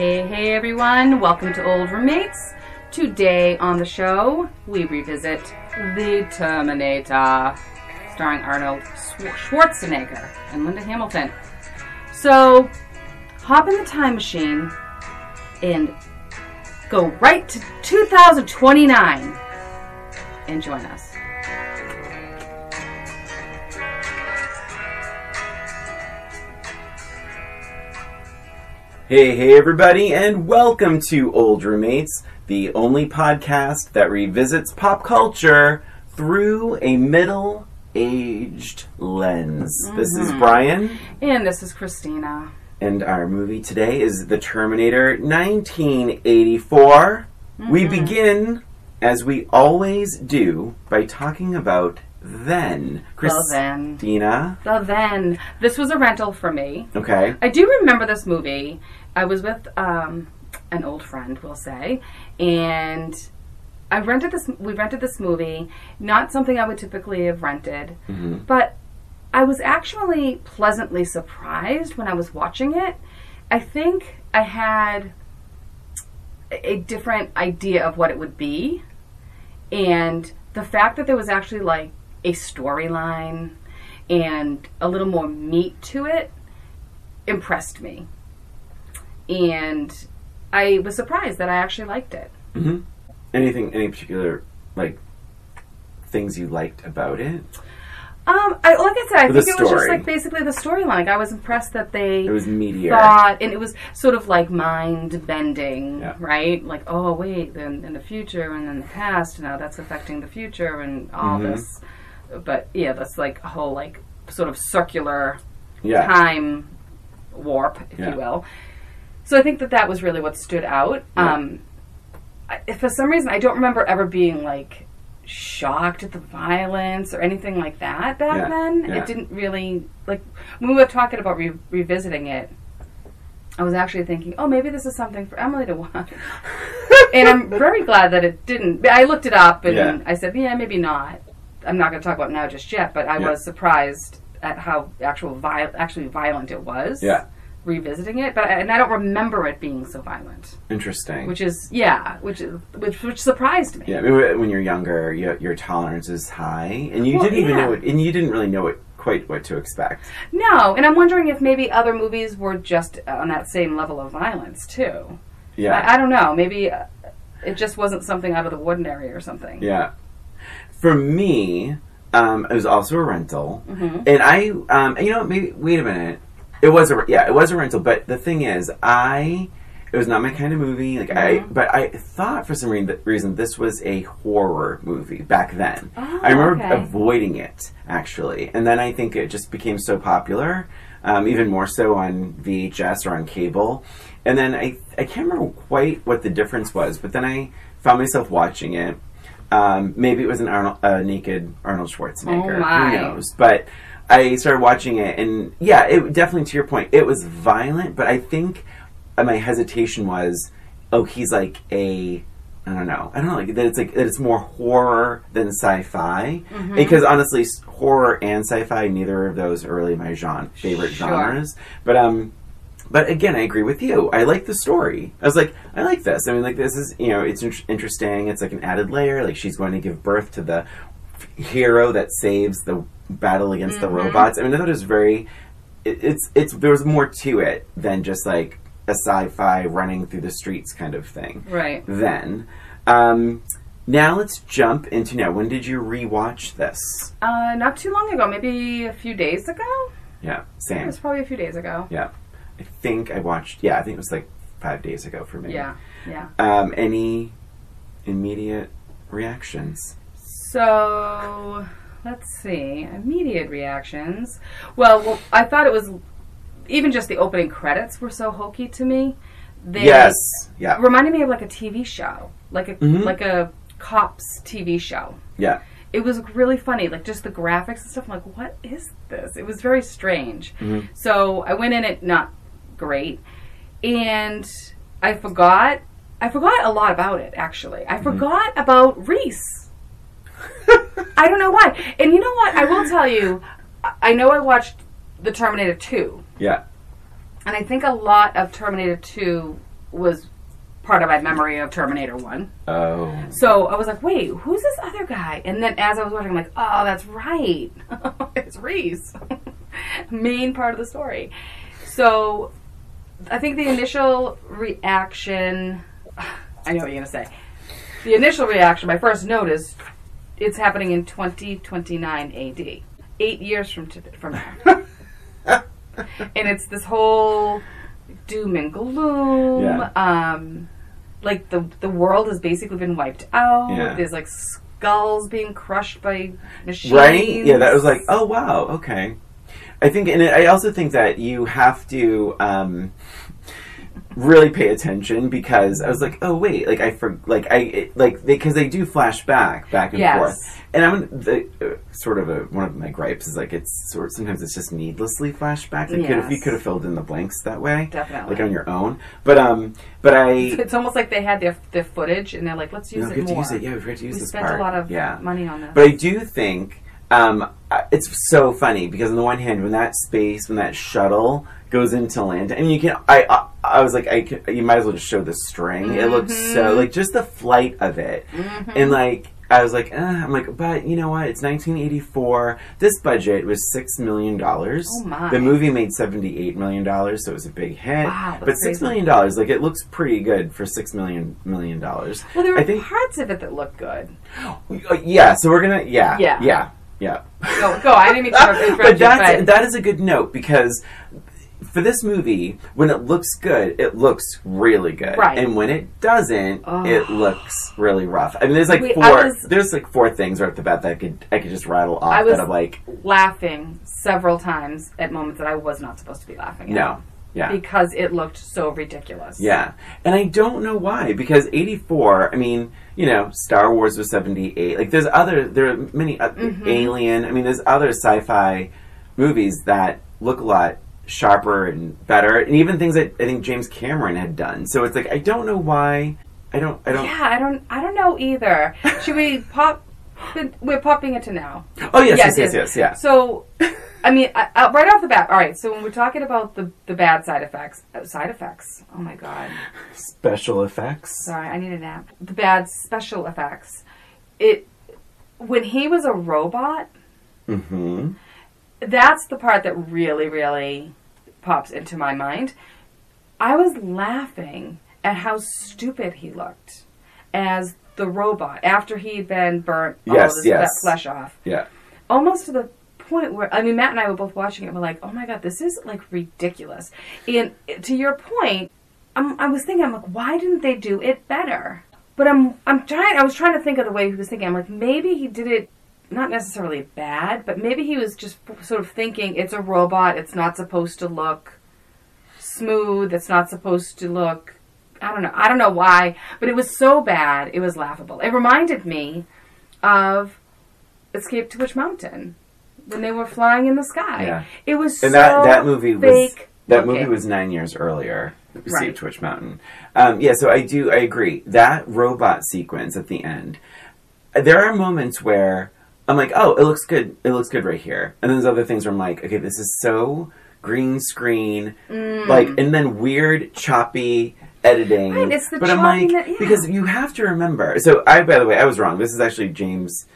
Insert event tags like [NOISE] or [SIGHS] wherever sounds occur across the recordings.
Hey, hey everyone, welcome to Old Roommates. Today on the show, we revisit The Terminator, starring Arnold Schwarzenegger and Linda Hamilton. So, hop in the time machine and go right to 2029 and join us. Hey, hey, everybody, and welcome to Old Roommates, the only podcast that revisits pop culture through a middle aged lens. This is mm-hmm. Brian, And this is Christina. and our movie today is The Terminator 1984. We mm-hmm. begin, as we always do, by talking about then. The Then. Christina. The Then. This was a rental for me. Okay. I do remember this movie. I was with um, an old friend, we'll say, and I rented this. We rented this movie. Not something I would typically have rented, but I was actually pleasantly surprised when I was watching it. I think I had a different idea of what it would be, and the fact that there was actually like a storyline and a little more meat to it impressed me. And I was surprised that I actually liked it. Anything, any particular, like, things you liked about it? Um, I, like I said, I The think it was just like basically the storyline. Like I was impressed that they It was meteor. thought, and it was sort of like mind bending, Yeah. right? Like, oh wait, then in the future and then the past, now that's affecting the future and all Mhm. this. But yeah, that's like a whole like sort of circular Yeah. time warp, if Yeah. you will. So I think that that was really what stood out. Yeah. Um, I, for some reason, I don't remember ever being like shocked at the violence or anything like that back then. It didn't really like when we were talking about re- revisiting it. I was actually thinking, oh, maybe this is something for Emily to watch. [LAUGHS] and I'm very glad that it didn't. I looked it up and Yeah. I said, yeah, maybe not. I'm not going to talk about now just yet, but I Yeah. was surprised at how actual viol- actually violent it was. Yeah. Revisiting it, but and I don't remember it being so violent, Interesting. which is yeah, which is which which surprised me. yeah, I mean, when you're younger, your, your tolerance is high, and you Well, didn't even know it, and you didn't really know it quite what to expect. No, and I'm wondering if maybe other movies were just on that same level of violence too. Yeah, I, I don't know. Maybe it just wasn't something out of the ordinary or something. yeah. For me, um, it was also a rental, Mm-hmm. and I, um, and you know, maybe wait a minute. It was a yeah, it was a rental, but the thing is, I. It was not my kind of movie, like I. Mhm. But I thought for some re- reason this was a horror movie back then. Oh, I remember okay. avoiding it actually, and then I think it just became so popular, um, even more so on VHS or on cable. And then I I can't remember quite what the difference was, but then I found myself watching it. Um, maybe it was an Arnold, uh, naked Arnold Schwarzenegger. Oh, my. Who knows? But I started watching it, and yeah, it definitely to your point, it was violent. But I think my hesitation was, oh, he's like a I don't know. I don't know. Like that. It's like that. It's more horror than sci-fi. Mm-hmm. Because honestly, horror and sci-fi, neither of those are really my genre favorite Sure. genres. But um, but again, I agree with you. I like the story. I was like, I like this. I mean, like this is you know, it's in- interesting. It's like an added layer. Like she's going to give birth to the hero that saves the battle against the robots. I mean, I thought it was very. It, it's it's there was more to it than just like a sci-fi running through the streets kind of thing. Right. Then, um, now let's jump into now. When did you rewatch this? Uh, not too long ago, maybe a few days ago. Yeah, It same. was probably a few days ago. Yeah, I think I watched. Yeah, I think it was like five days ago for me. Yeah, yeah. Um, any immediate reactions? So let's see. Immediate reactions. Well, well, I thought it was even just the opening credits were so hokey to me. They yes. Yeah. reminded me of like a TV show, like a Mhm. like a cops TV show. Yeah. It was really funny, like just the graphics and stuff. I'm like, what is this? It was very strange. Mhm. So I went in it not great, and I forgot. I forgot a lot about it. Actually, I mm-hmm. forgot about Reese. [LAUGHS] I don't know why. And you know what? I will tell you. I- know I watched the Terminator 2, Yeah. and I think a lot of Terminator 2 was part of my memory of Terminator One. Oh. So I was like, wait, who's this other guy? And then as I was watching, I'm like, oh, that's right. [LAUGHS] it's Reese. [LAUGHS] Main part of the story. So I think the initial reaction, [SIGHS] I know what you're going to say. The initial reaction, my first note is it's happening in 2029 AD. Eight years from, to, from now. [LAUGHS] and it's this whole doom and gloom. Yeah. Um, like the the world has basically been wiped out. Yeah. There's like skulls being crushed by machines. Right? Yeah, that was like, oh wow, okay. I think, and I also think that you have to um, really pay attention because I was like, oh wait, like I for like I it, like because they, do flash back back and Yes. forth, and I'm the uh, sort of a, one of my gripes is like it's sort sometimes it's just needlessly flashback. Like could if you could have filled in the blanks that way, Definitely. like on your own. But um, but I It's almost like they had their their footage and they're like, let's use no, it get to more. use it. Yeah, we forgot to use we this spent part. a lot of yeah. money on this. But I do think um, it's so funny because on the one hand, when that space, when that shuttle goes into land, I mean, you can. I I, I was like, I could, you might as well just show the string. It looks Mm-hmm. so like just the flight of it, and like. I was like, uh, I'm like, but you know what? It's 1984. This budget was six million dollars. Oh, my. The movie made 78 million dollars, so it was a big hit. Wow, but six million dollars, like, it looks pretty good for six million million dollars. well, there were I think, parts of it that looked good. uh, yeah. So we're gonna, yeah, Yeah. yeah, yeah. Go, go. I didn't mean to interrupt but you, that's but that is a good note because for this movie, when it looks good, it looks really good, Right. and when it doesn't, Oh. it looks really rough. I mean, there's like Wait, four. Was- there's like four things right off the bat that I could I could just rattle off. I was- that I'm like, laughing several times at moments that I was not supposed to be laughing at. no, yeah. Because it looked so ridiculous. Yeah, and I don't know why because '84. I mean, you know, Star Wars was '78. Like, there's other, there are many uh, Mm-hmm. Alien. I mean, there's other sci-fi movies that look a lot sharper and better, and even things that I think James Cameron had done. So it's like I don't know why. I don't. I don't. Yeah, I don't. I don't know either. [LAUGHS] Should we pop? We're popping it to now. Oh yes, yes, Yes, yes, yes. yes, yeah. So, I mean, I, I, right off the bat. All right. So when we're talking about the the bad side effects, uh, side effects. Oh my god. Special effects. Sorry, I need a nap. The bad special effects. It when he was a robot. Mm-hmm. That's the part that really, really pops into my mind. I was laughing at how stupid he looked as the robot after he'd been burnt all Yes, of his yes. fe- flesh off. Yeah. Almost to the point where I mean Matt and I were both watching it and we're like, "Oh my god, this is like ridiculous." And to your point, I'm, I was thinking I'm like, "Why didn't they do it better?" But I'm I'm trying I was trying to think of the way he was thinking. I'm like, maybe he did it not necessarily bad, but maybe he was just sort of thinking it's a robot, it's not supposed to look smooth, it's not supposed to look I don't know. I don't know why, but it was so bad, it was laughable. It reminded me of Escape to Witch Mountain when they were flying in the sky. Yeah. It was And so that that movie was fake that looking. movie was nine years earlier. Right. to Witch Mountain. Um, yeah, so I do I agree that robot sequence at the end. There are moments where I'm like, oh, it looks good. It looks good right here. And then there's other things where I'm like, okay, this is so green screen, Mm. like, and then weird choppy editing. Right, it's the but I'm like, choppiness- yeah. because you have to remember. So I, by the way, I was wrong. This is actually James.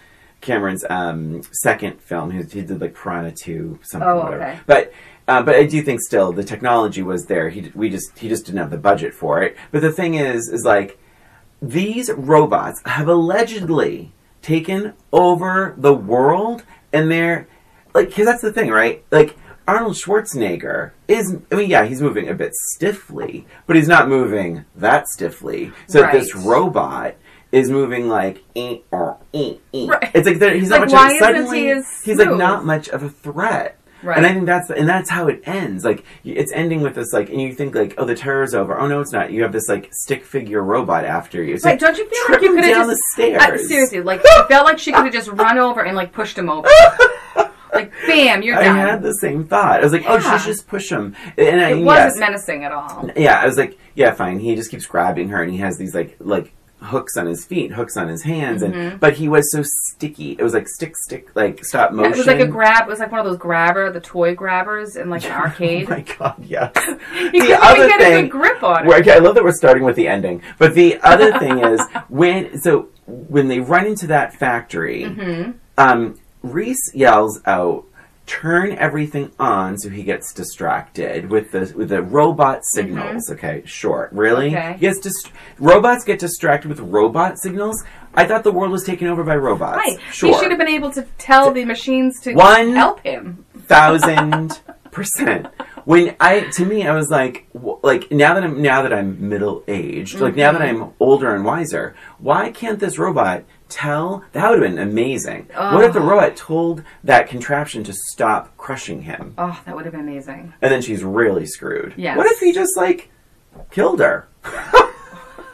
Cameron's um, second film. He, he did like Piranha Two, something, Oh, whatever. okay. But uh, but I do think still the technology was there. He we just he just didn't have the budget for it. But the thing is, is like these robots have allegedly taken over the world, and they're like because that's the thing, right? Like Arnold Schwarzenegger is. I mean, yeah, he's moving a bit stiffly, but he's not moving that stiffly. So Right. this robot. Is moving like eh, uh, eh, eh. Right. It's like he's Like, not much. why of, isn't suddenly he he's like not much of a threat. Right. And I think that's and that's how it ends. Like it's ending with this like, and you think like, oh, the terror's over. Oh no, it's not. You have this like stick figure robot after you. It's Right, like, don't you feel like you could have down just the stairs? I- seriously, like I felt like she could have just run over and like pushed him over. [LAUGHS] like bam, you're I had the same thought. I was like, oh, Yeah. she should just push him. And I, it wasn't yes, menacing at all. yeah, I was like, yeah, fine. He just keeps grabbing her, and he has these like like hooks on his feet, hooks on his hands, and but he was so sticky. It was like stick, stick, like stop motion. It was like a grab. It was like one of those grabber, the toy grabbers in like an [LAUGHS] arcade. Oh my god, yes. [LAUGHS] the other get a thing- good grip on it. Okay, I love that we're starting with the ending. But the other thing is [LAUGHS] when so when they run into that factory, Mm-hmm. um, Reese yells out, "Turn everything on!" So he gets distracted with the with the robot signals. Okay, sure, really? Mm-hmm. Okay. Gets dist- robots get distracted with robot signals. I thought the world was taken over by robots. Right. Sure, He should have been able to tell the machines to One- help him. thousand percent. When I to me, I was like, w- like now that I'm now that I'm middle aged, like now that Mm-hmm. I'm older and wiser, why can't this robot tell? That would have been amazing. What if the oh. robot told that contraption to stop crushing him, Oh, that would have been amazing. and then she's really screwed? Yes. What if he just like killed her? [LAUGHS]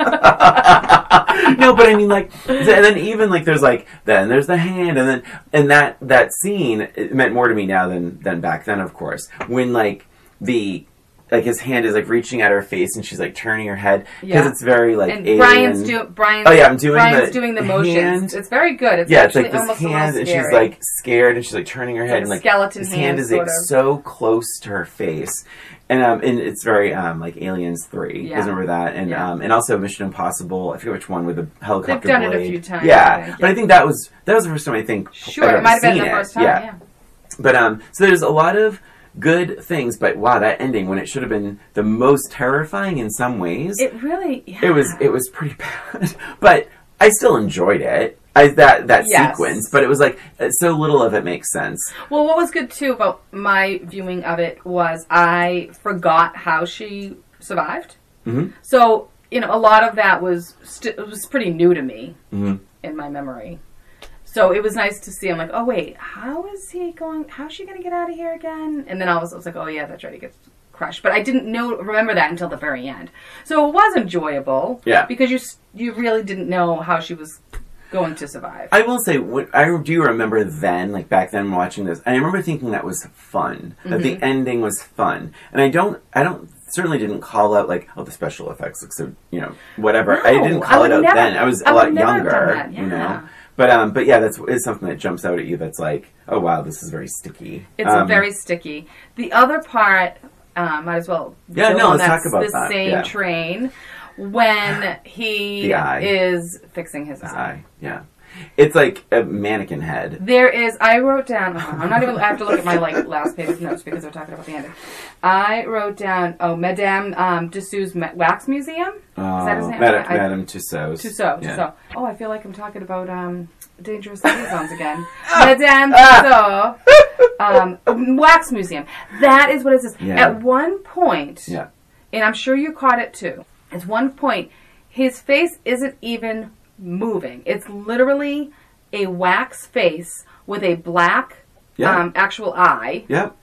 no, but I mean, like, and then even like, there's like, then there's the hand, and then and that that scene it meant more to me now than than back then, of course. When like the like his hand is like reaching at her face, and she's like turning her head because Yeah. it's very like And alien. Brian's doing Brian's. Oh, yeah, I'm doing Brian's the doing the motions. hand. It's very good. It's yeah, it's like this hand, and she's like scared, and she's like turning her head, like and like skeleton his hand, hand is like of. so close to her face, and um, and it's very um like Aliens Three. Yeah. remember that? And Yeah. um, and also Mission Impossible. I forget which one with the helicopter. they've done it a few times, Yeah, think, but I think that was that was the first time I think. Sure, it might have been the first time. Yeah. But um, so there's a lot of good things, but wow, that ending when it should have been the most terrifying in some ways. It really. Yeah. it was it was pretty [LAUGHS] bad, but I still enjoyed it. I, that that Yes. sequence, but it was like uh, so little of it makes sense. Well, what was good too about my viewing of it was I forgot how she survived. Mhm. So you know, a lot of that was st- it was pretty new to me Mhm. in my memory. So it was nice to see. I'm like, oh wait, how is he going? How's she going to get out of here again? And then I was, I was like, oh yeah, that's right, he gets crushed. But I didn't know remember that until the very end. So it was enjoyable. Yeah. Because you you really didn't know how she was going to survive. I will say, what, I do remember then, like back then watching this, and I remember thinking that was fun. That Mm-hmm. the ending was fun, and I don't, I don't, certainly didn't call out like, oh, the special effects look so, you know, whatever. I didn't call would it out never- then. I was a I lot never have done younger, that, you know. But um, but yeah, that's is something that jumps out at you. That's like, oh wow, this is very sticky. It's Um, very sticky. The other part, uh, might as well. Yeah, no, let's talk about the that, same yeah. train when [SIGHS] he is fixing his his eye. eye. Yeah, it's like a mannequin head. There is. I wrote down. oh, [LAUGHS] I'm not even. I have to look at my like last page of notes because we're talking about the ending. I wrote down. Oh, Madame um, Ma- Wax Museum. Oh, that his name? Madame, I- Madame Tussauds. Tussauds. Yeah. Tussauds. Oh, I feel like I'm talking about um, Dangerous Liaisons [LAUGHS] again. Madame Ah. Tussauds um, [LAUGHS] Wax Museum. That is what it is. Yeah. At one point, Yeah. and I'm sure you caught it too. At one point, his face isn't even moving. It's literally a wax face with a black Yeah. um, actual eye. Yep.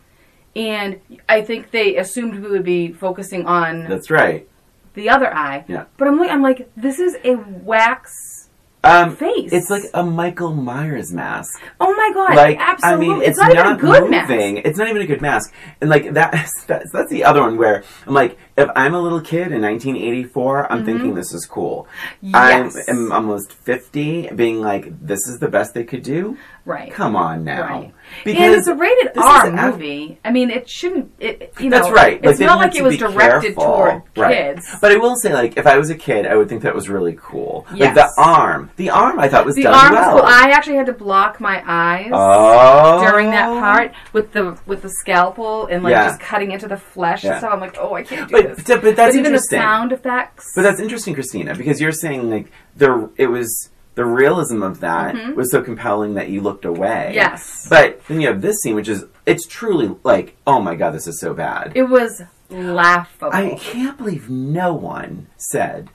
And I think they assumed we would be focusing on That's right. the other eye. Yeah. But I'm like, I'm like, this is a wax Um, face. It's like a Michael Myers mask. oh my god, like absolutely. I mean, it's, not, not, even a good moving. mask. It's not even a good mask. And like that, that's [LAUGHS] that's the other one where I'm like, if I'm a little kid in 1984, I'm thinking this is cool. Mm-hmm. Yes. I'm, I'm almost 50, being like, this is the best they could do. Right. Come on now, Right. because and it's a rated R movie. I mean, it shouldn't. It, you know, That's right. It's not like it was directed careful. toward Right. kids. But I will say, like, if I was a kid, I would think that was really cool. Like Yes. the arm, the arm, I thought was the done arm well. was cool. I actually had to block my eyes oh, during that part with the with the scalpel and like Yeah. just cutting into the flesh Yeah. and stuff. I'm like, oh, I can't do But, but, but that's but even the interesting. sound effects. But that's interesting, Christina, because you're saying like the it was the realism of that was so compelling that you looked away. Mm-hmm. Yes. But then you have this scene, which is it's truly like, oh my god, this is so bad. it was laughable. I can't believe no one said.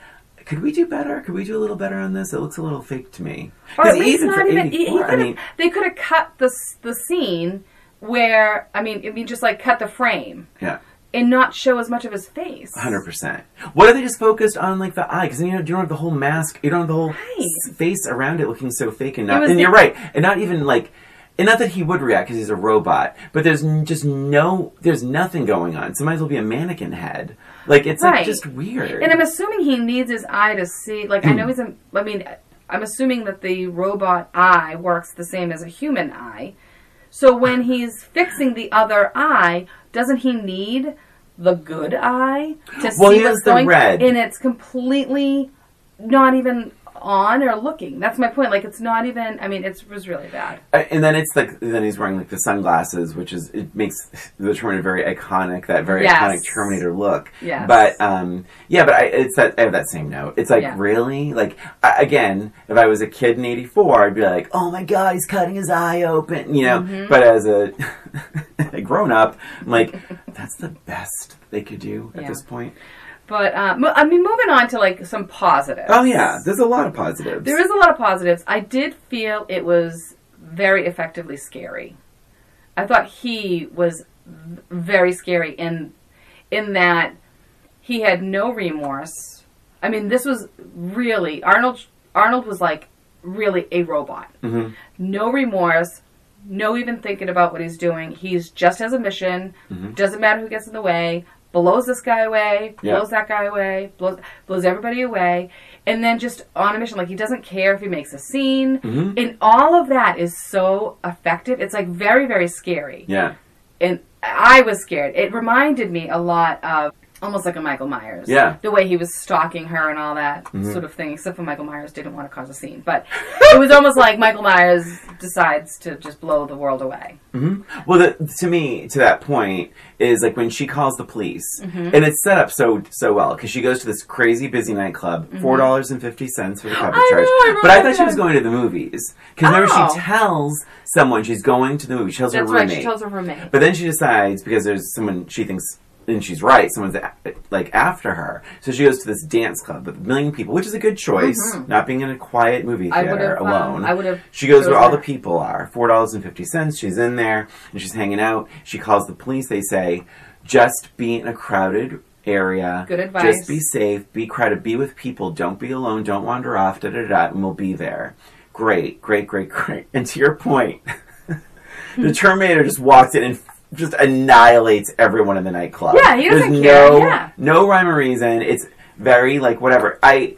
Could we do better? Could we do a little better on this? It looks a little fake to me. or at least not for even. he- he 84, I mean, they could have cut the the scene where I mean, I mean, just like cut the frame yeah. And not show as much of his face. Hundred percent. What if they just focused on like the eye? Because you know you don't have the whole mask, you don't have the whole Right. face around it looking so fake and not. And the- you're right, and not even like and not that he would react because he's a robot, but there's just no, there's nothing going on. So might as well be a mannequin head. Like it's like just weird. And I'm assuming he needs his eye to see. Like I know he's. A, I mean, I'm assuming that the robot eye works the same as a human eye. So when he's fixing the other eye, doesn't he need the good eye to Well, see he what's the going? red. And it's completely not even on or looking. That's my point. Like it's not even. I mean, it was really bad. Uh, and then it's like then he's wearing like the sunglasses, which is it makes [LAUGHS] the Terminator very iconic. That very Yes. iconic Terminator look. Yeah. But um, yeah, but I, it's that I have that same note. It's like Yeah. really like I, again, if I was a kid in '84, I'd be like, oh my god, he's cutting his eye open, you know. Mm-hmm. But as a, [LAUGHS] a grown up, I'm like, [LAUGHS] that's the best they could do at Yeah. this point. But uh, mo- I mean, moving on to like some positives. Oh yeah, there's a lot of positives. There is a lot of positives. I did feel it was very effectively scary. I thought he was very scary in in that he had no remorse. I mean, this was really Arnold. Arnold was like really a robot. Mhm. No remorse. No even thinking about what he's doing. He's just has a mission. Mm-hmm. Doesn't matter who gets in the way. Blows this guy away. Yeah. Blows that guy away. Blows blows everybody away. And then just on a mission, like he doesn't care if he makes a scene. Mhm. And all of that is so effective. It's like very very scary Yeah, and I was scared. It reminded me a lot of almost like a Michael Myers. Yeah. Mm-hmm. The way he was stalking her and all that sort of thing, except for Michael Myers didn't want to cause a scene. But it was almost like Michael Myers decides to just blow the world away. Well, the, to me, to that point, is like when she calls the police, Mm-hmm. and it's set up so so well because she goes to this crazy busy nightclub, four dollars and fifty cents for the cover Mm-hmm. I charge. know, I but I thought she was going to the movies because remember Oh. she tells someone she's going to the movie. She tells That's her right. roommate, She tells her roommate. but then she decides because there's someone she thinks. And she's right. Someone's a- like after her, so she goes to this dance club with a million people, which is a good choice. Not being in a quiet movie. I theater would've, um, alone. I would've She goes where all the people are. Four dollars and fifty cents. She's in there and she's hanging out. She calls the police. They say, just be in a crowded area. Good advice. Just be safe. Be crowded. Be with people. Don't be alone. Don't wander off. Da da da. And we'll be there. Great, great, great, [LAUGHS] great. And to your point, [LAUGHS] the [LAUGHS] Terminator just walks in and just annihilates everyone in the nightclub. Yeah, he doesn't There's care, No, yeah. no rhyme or reason. It's very like whatever. I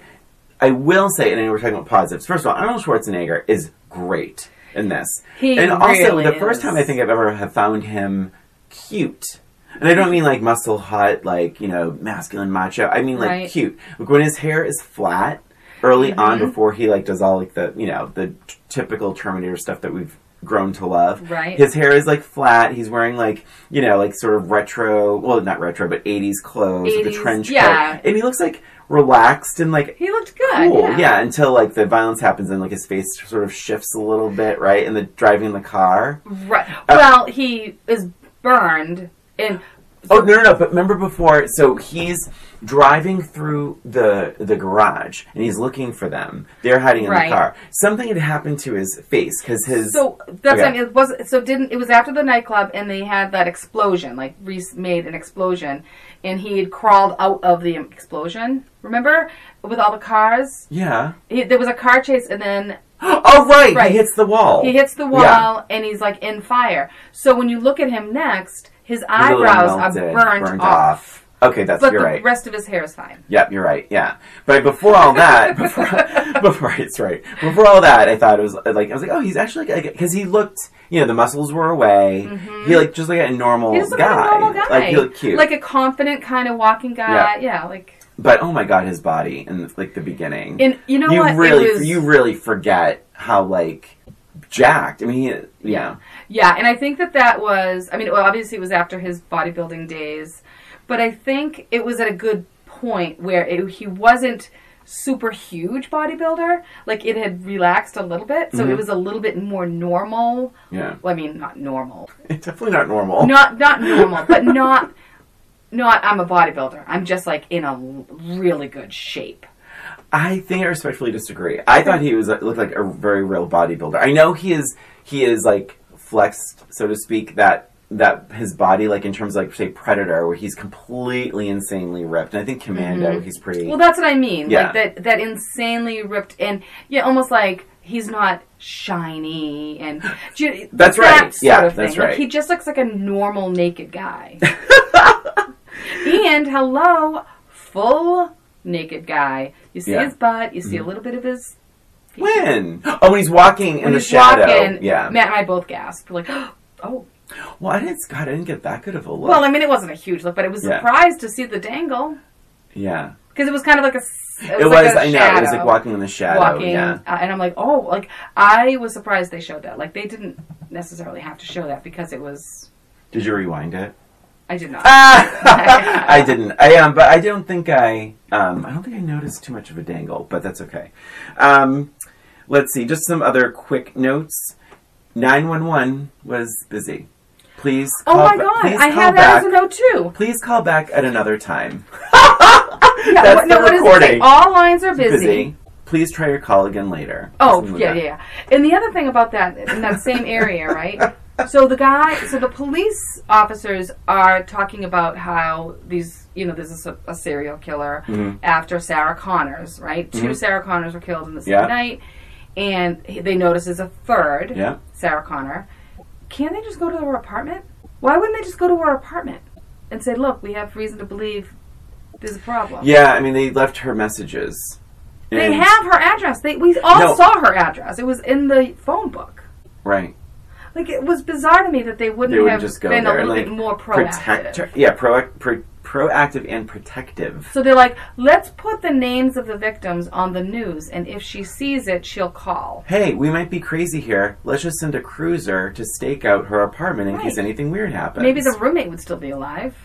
I will say, and I know we're talking about positives. First of all, Arnold Schwarzenegger is great in this. He and also, really the first time I think I've ever have found him cute. And I don't mean like muscle hot, like, you know, masculine macho. I mean like Right. cute. Like when his hair is flat early on Mm-hmm. before he like does all like the, you know, the t- typical Terminator stuff that we've grown to love. Right. His hair is like flat. He's wearing like, you know, like sort of retro, well, not retro, but 80s clothes with the 80s, trench yeah. coat. And he looks like relaxed and like He looked good. cool. yeah. Yeah. until like the violence happens and like his face sort of shifts a little bit, right? And the driving the car. Right. Uh, well, he is burned in. Oh no, no, no! But remember before? So he's driving through the the garage and he's looking for them. They're hiding in Right. the car. Something had happened to his face because his So that's Okay. what I mean, it was so didn't it was after the nightclub and they had that explosion like Reese made an explosion and he had crawled out of the explosion remember with all the cars yeah. he, there was a car chase and then [GASPS] Oh right, Right. he hits the wall. he hits the wall Yeah. and he's like in fire so when you look at him next his He's a little eyebrows are melted, burnt, off. Okay, that's but you're the right. rest of his hair is fine Yep, you're right. Yeah, but before all that, [LAUGHS] before [LAUGHS] before it's right. Before all that, I thought it was like I was like, oh, he's actually like because he looked, you know, the muscles were away. Mm-hmm. He like just like a normal guy. like a normal guy Like he looked cute. like a confident kind of walking guy yeah, yeah like but oh my god, his body in like the beginning. and you know you what really was, you really forget how like jacked. I mean, yeah. Yeah, and I think that that was, I mean, well, obviously it was after his bodybuilding days, but I think it was at a good point where it, he wasn't super huge bodybuilder. Like it had relaxed a little bit, so Mm-hmm. it was a little bit more normal. Yeah. Well, I mean, not normal. It's [LAUGHS] definitely not normal. Not not normal, but not not I'm a bodybuilder. I'm just like in a really good shape. I think I respectfully disagree. I thought he was looked like a very real bodybuilder. I know he is he is like flexed, so to speak, that that his body, like in terms of like say Predator, where he's completely insanely ripped. And I think Commando, he's pretty. Mm-hmm. Well, that's what I mean. Yeah. Like that that insanely ripped and yeah, almost like he's not shiny and you- [LAUGHS] That's that right. Sort Yeah, of thing. that's Like, right. he just looks like a normal naked guy. [LAUGHS] and hello, full naked guy. You see Yeah. his butt. You see a little bit of his. when? Oh, when he's walking in the he's shadow. walking, yeah. Matt and I both gasped. We're like, [GASPS] oh. Well, I didn't. God, I didn't get that good of a look. Well, I mean, it wasn't a huge look, but it was Yeah. surprised to see the dangle yeah. because it was kind of like a. s- It was, It was. like a I know. It was like shadow. walking in the shadow. walking, Yeah. uh, and I'm like, oh, like I was surprised they showed that. Like they didn't necessarily have to show that because it was. Did you rewind it? I did not. Ah! [LAUGHS] I didn't. I um, but I don't think I um, I don't think I noticed too much of a dangle, but that's okay. Um, let's see. Just some other quick notes. Nine one one was busy. Please. oh my ba- god, Please I call have back. that as a note too. Please call back at another time. [LAUGHS] Yeah, That's what, no, the what does it say? recording. All lines are busy. Please try your call again later. Oh yeah, yeah, yeah. And the other thing about that in that same area, right? [LAUGHS] So the guy, so the police officers are talking about how these, you know, there's a, a serial killer Mhm. after Sarah Connors, right? 2 Mhm. Sarah Connors were killed in the same Yeah. night, and they notice there's a third Yeah. Sarah Connor. Can't they just go to her apartment? Why wouldn't they just go to her apartment and say, "Look, we have reason to believe there's a problem." Yeah. I mean, they left her messages. They have her address. They we all No. saw her address. It was in the phone book. right. Like it was bizarre to me that they wouldn't They would have just go been there a and little like bit more proactive. protect. Yeah, pro, pro, proactive and protective. So they're like, let's put the names of the victims on the news, and if she sees it, she'll call. Hey, we might be crazy here. Let's just send a cruiser to stake out her apartment in case anything weird happens. Maybe the roommate would still be alive.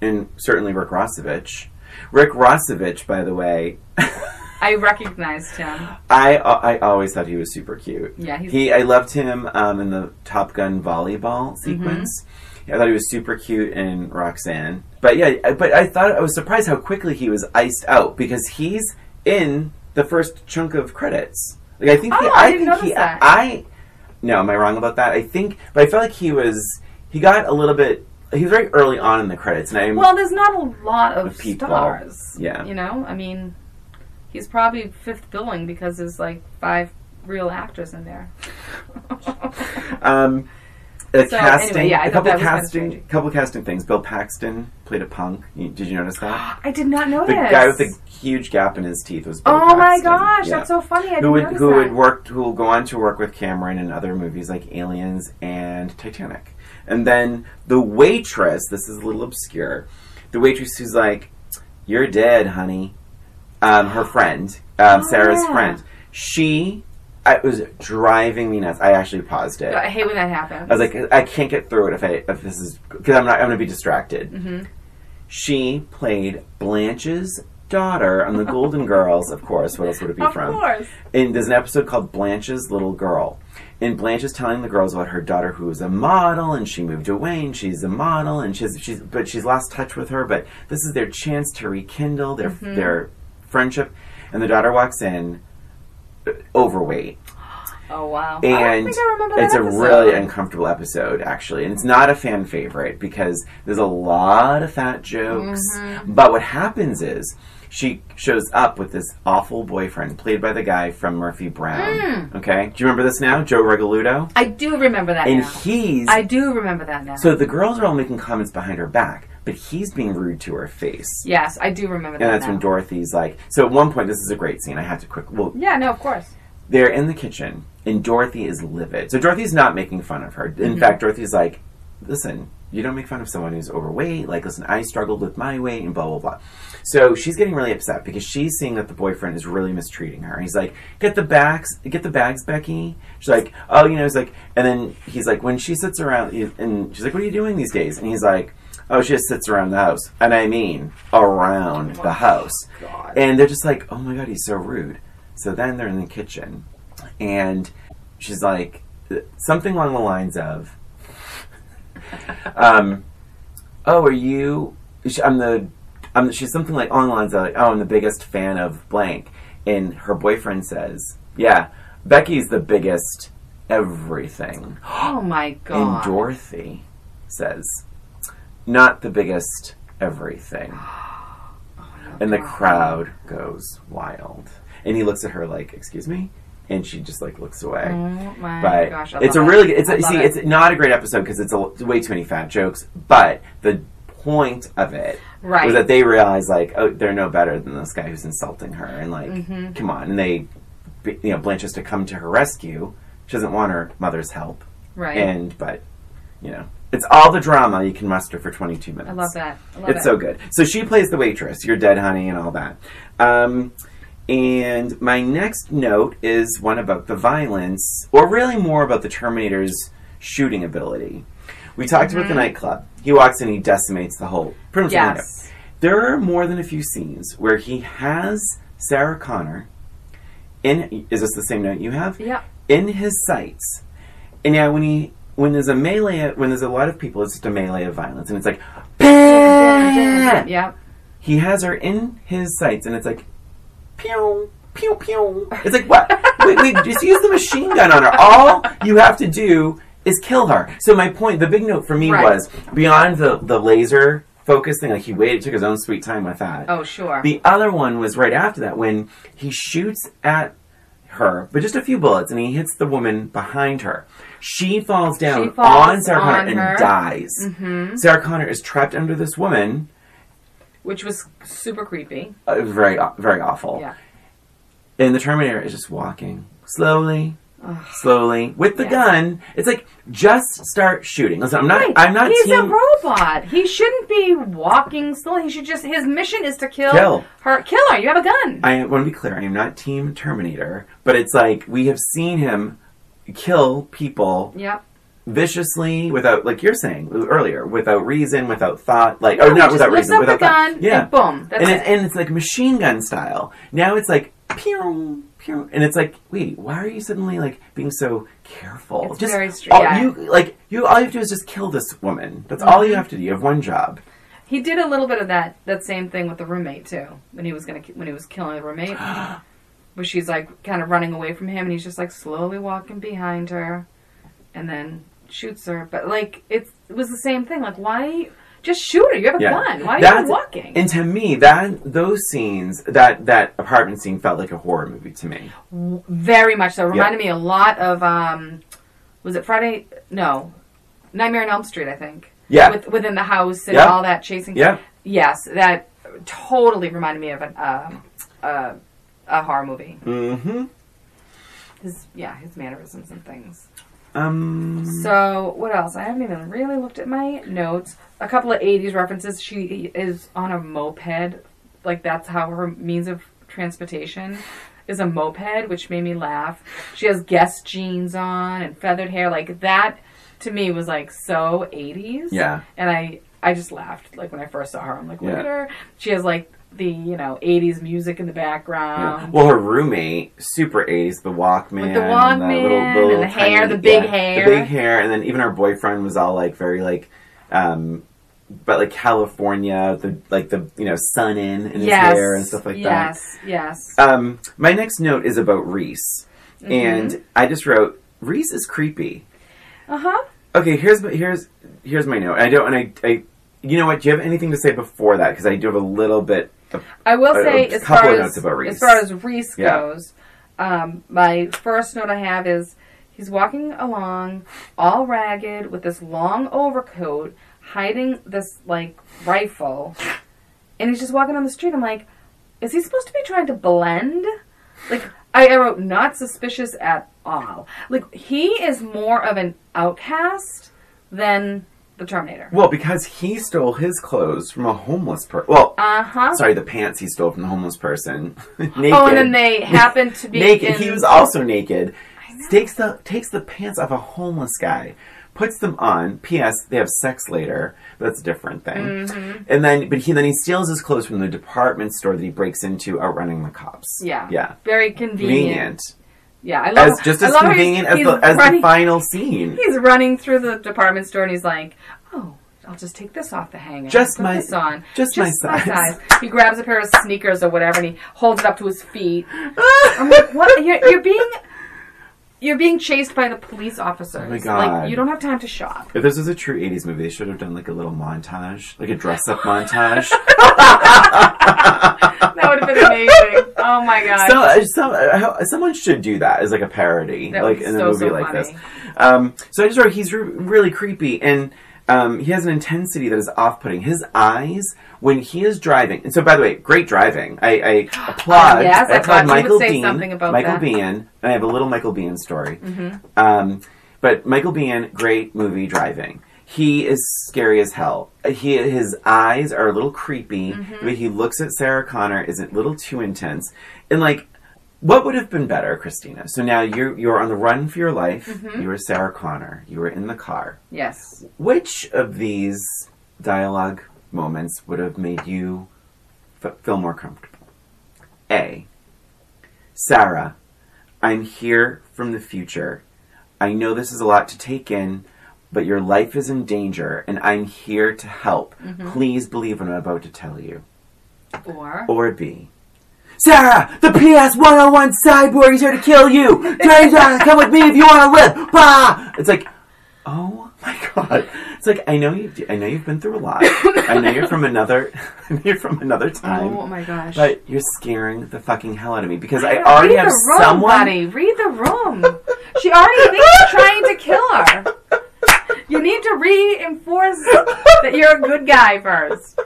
and certainly Rick Rossovich. Rick Rossovich, by the way, [LAUGHS] I recognized him. I I always thought he was super cute. Yeah, he's He, I loved him um, in the Top Gun volleyball sequence. Mm-hmm. I thought he was super cute in Roxanne. But yeah, I- but I thought I was surprised how quickly he was iced out because he's in the first chunk of credits. Like I think he, Oh, I I didn't think he, that. I no, am I wrong about that? I think, but I felt like he was he got a little bit. He was very early on in the credits, and I well. There's not a lot of Of people. stars. Yeah. you know. I mean, he's probably fifth billing because there's like five real actors in there. [LAUGHS] Um, a So, casting, anyway, yeah, a couple casting, couple casting things. Bill Paxton played a punk. You, did you notice that? [GASPS] I did not know The guy with the huge gap in his teeth was Bill Oh my gosh, Yeah. that's so funny. I didn't who would who that. would work who will go on to work with Cameron in other movies like Aliens and Titanic. And then the waitress, this is a little obscure. The waitress who's like, "You're dead, honey." Um, her friend, um, Oh, Sarah's yeah. friend. She, I, it was driving me nuts. I actually paused it. I hate when that happens. I was like, I can't get through it if I if this is because I'm not. I'm going to be distracted. hmm She played Blanche's daughter on the Golden Girls. Of course, what else would it be of from? Of course. And there's an episode called Blanche's Little Girl. And Blanche is telling the girls about her daughter who is a model and she moved away and she's a model and she's she's but she's lost touch with her, but this is their chance to rekindle their Mhm. their friendship. And the daughter walks in uh, overweight. Oh wow. I And think I remember that it's a episode. really uncomfortable episode, actually. And it's not a fan favorite because there's a lot of fat jokes. Mhm. But what happens is she shows up with this awful boyfriend, played by the guy from Murphy Brown. Mm. Okay? Do you remember this now? Joe Regalbuto? I do remember that And now. he's. I do remember that now. so the girls are all making comments behind her back, but he's being rude to her face. yes, I do remember that. And that's now. when Dorothy's like. So at one point, this is a great scene. I had to quick. Well, Yeah, no, of course. they're in the kitchen and Dorothy is livid. So Dorothy's not making fun of her. In Mhm. fact, Dorothy's like, listen, you don't make fun of someone who's overweight. Like, listen, I struggled with my weight and blah, blah, blah. So she's getting really upset because she's seeing that the boyfriend is really mistreating her. He's like, get the bags, get the bags, Becky. She's like, oh, you know, he's like, and then he's like, when she sits around, and she's like, what are you doing these days? And he's like, oh, she just sits around the house. And I mean, around the house. God. And they're just like, oh my god, he's so rude. So then they're in the kitchen, and she's like, something along the lines of, um, oh, are you? I'm the. I'm, she's something like along the lines of like, oh, I'm the biggest fan of blank, and her boyfriend says, yeah, Becky's the biggest everything, [GASPS] oh my God. and. Dorothy says, "Not the biggest everything," and the God. crowd goes wild. And he looks at her like, "Excuse me," and she just like looks away. Oh my But gosh! I it's a really it. It's a, see, it. it's not a great episode because it's a, way too many fat jokes. But the point of it Right. was that they realize like, oh, they're no better than this guy who's insulting her, and like, Mm-hmm. come on. And they, you know, Blanche has to come to her rescue. She doesn't want her mother's help, right. and but, you know, it's all the drama you can muster for twenty two minutes. I love that. I love It's it. so good. So she plays the waitress. You're dead, honey, and all that. Um, and my next note is one about the violence, or really more about the Terminator's shooting ability. We talked about the nightclub. He walks in, he decimates the whole. Pretty much the window. Mm-hmm. Yes. There are more than a few scenes where he has Sarah Connor in. Is this the same note you have? Yep. in his sights. And yeah, when he when there's a melee, when there's a lot of people, it's just a melee of violence, and it's like, "Bah!" Yep. he has her in his sights, and it's like, pew pew pew. It's like what? wait, wait, just use the machine gun on her. All you have to do is kill her. So my point, the big note for me Right. was beyond the the laser focus thing. Like he waited, took his own sweet time with that. Oh, sure. The other one was right after that when he shoots at her, but just a few bullets, and he hits the woman behind her. She falls down She falls on Sarah Connor on and dies. Mm-hmm. Sarah Connor is trapped under this woman. Which was super creepy. Uh, very, very awful. Yeah. And the Terminator is just walking slowly, Ugh. slowly with the Yeah. gun. It's like just start shooting. Listen, I'm not. Right. I'm not He's a robot. He shouldn't be walking slowly. He should just. His mission is to kill, Kill. her. Kill her. You have a gun. I want to be clear. I am not team Terminator, but it's like we have seen him kill people yep. viciously without, like you're saying earlier, without reason, without thought, like No, or not without reason, without thought. gun. Yeah, And boom. That's and it. it's, and it's like machine gun style. Now it's like pew pew, and it's like, wait, why are you suddenly like being so careful? It's just very str- all, yeah. you like you. All you have to do is just kill this woman. That's all Mm-hmm. you have to do. You have one job. He did a little bit of that that same thing with the roommate too. When he was gonna when he was killing the roommate, [GASPS] [GASPS] where she's like kind of running away from him, and he's just like slowly walking behind her, and then shoots her. But like it's, it was the same thing. Like why just shoot her? You have a Yeah. gun. Why are you walking? And to me, that those scenes, that that apartment scene felt like a horror movie to me. Very much so. Reminded me a lot of um, was it Friday? No, Nightmare on Elm Street. I think. Yeah. With, within the house and all that chasing. Yeah. Yes, that totally reminded me of an, um, uh, a horror movie. Mm-hmm. His yeah, his mannerisms and things. Um. So what else? I haven't even really looked at my notes. A couple of '80s references. She is on a moped, like that's how her means of transportation is a moped, which made me laugh. She has Guess jeans on and feathered hair, like that. To me, was like so '80s. Yeah. and I I just laughed like when I first saw her. I'm like, look Yeah. at her. She has like the you know '80s music in the yeah. background. Well, her roommate, super A's, the Walkman, With the and Walkman, and the hair, the big hair. the big hair, and then even her boyfriend was all like very like, um, but like California, the like the you know sun in in his yes, hair and stuff like that. yes, Yes, Um, my next note is about Reese, Mm-hmm. and I just wrote Reese is creepy. Uh huh. Okay, here's here's here's my note. I don't, and I, I, you know what? Do you have anything to say before that? Because I do have a little bit. I will [LAUGHS] A- say, a as far as Reese. as far as Reese Yeah. goes, um, my first note I have is he's walking along, all ragged, with this long overcoat, hiding this like rifle, and he's just walking on the street. I'm like, is he supposed to be trying to blend? Like I, I wrote, not suspicious at all. Like he is more of an outcast than the Terminator. well, because he stole his clothes from a homeless person. Well, Uh huh. sorry, the pants he stole from the homeless person. naked. [LAUGHS] Oh, and then they [LAUGHS] happen to be naked. in- He was also naked. Takes the takes the pants off a homeless guy, puts them on. P.S. They have sex later. That's a different thing. Mm-hmm. And then, but he then he steals his clothes from the department store that he breaks into, outrunning the cops. Yeah. yeah, Very convenient. convenient. Yeah, I love As just as love how he's- convenient as the as running, the final scene. He's running through the department store and he's like, "Oh, I'll just take this off the hanger. Just put my- this on. just my size." He grabs a pair of sneakers or whatever and he holds it up to his feet. [LAUGHS] I'm like, "What? You're, you're being you're being chased by the police officers. Oh my God. Like you don't have time to shop. If this was a true 80s movie, they should have done like a little montage, like a dress up [LAUGHS] montage. [LAUGHS] That would have been amazing. Oh my god. so, uh, some, uh, someone should do that as like a parody, That like in a movie so like funny. this. Um, so I just wrote he's re- really creepy and um, he has an intensity that is off-putting. His eyes when he is driving, and so by the way, great driving. I, I applaud. yes, I I applaud Michael say Biehn. something about Michael that. Mm-hmm. Biehn. And I have a little Michael Biehn story. Um, but Michael Biehn, great movie driving. He is scary as hell. He his eyes are a little creepy. Mm-hmm. The way he looks at Sarah Connor is a little too intense. And like, what would have been better, Christina? So now you're you're on the run for your life. Mm-hmm. You are Sarah Connor. You were in the car. yes. Which of these dialogue moments would have made you f- feel more comfortable? A. Sarah, I'm here from the future. I know this is a lot to take in, but your life is in danger, and I'm here to help. Mm-hmm. Please believe what I'm about to tell you. Or Or B. Sarah, the PS 101 cyborg is here to kill you! To come with me if you want to live! Bah! It's like, oh my god. It's like, I know you I know you've been through a lot. I know you're from another [LAUGHS] you're from another time. oh my gosh. But you're scaring the fucking hell out of me because I Read already the have room, someone buddy. Read the room. she already thinks you're trying to kill her. [LAUGHS] You need to reinforce that you're a good guy first.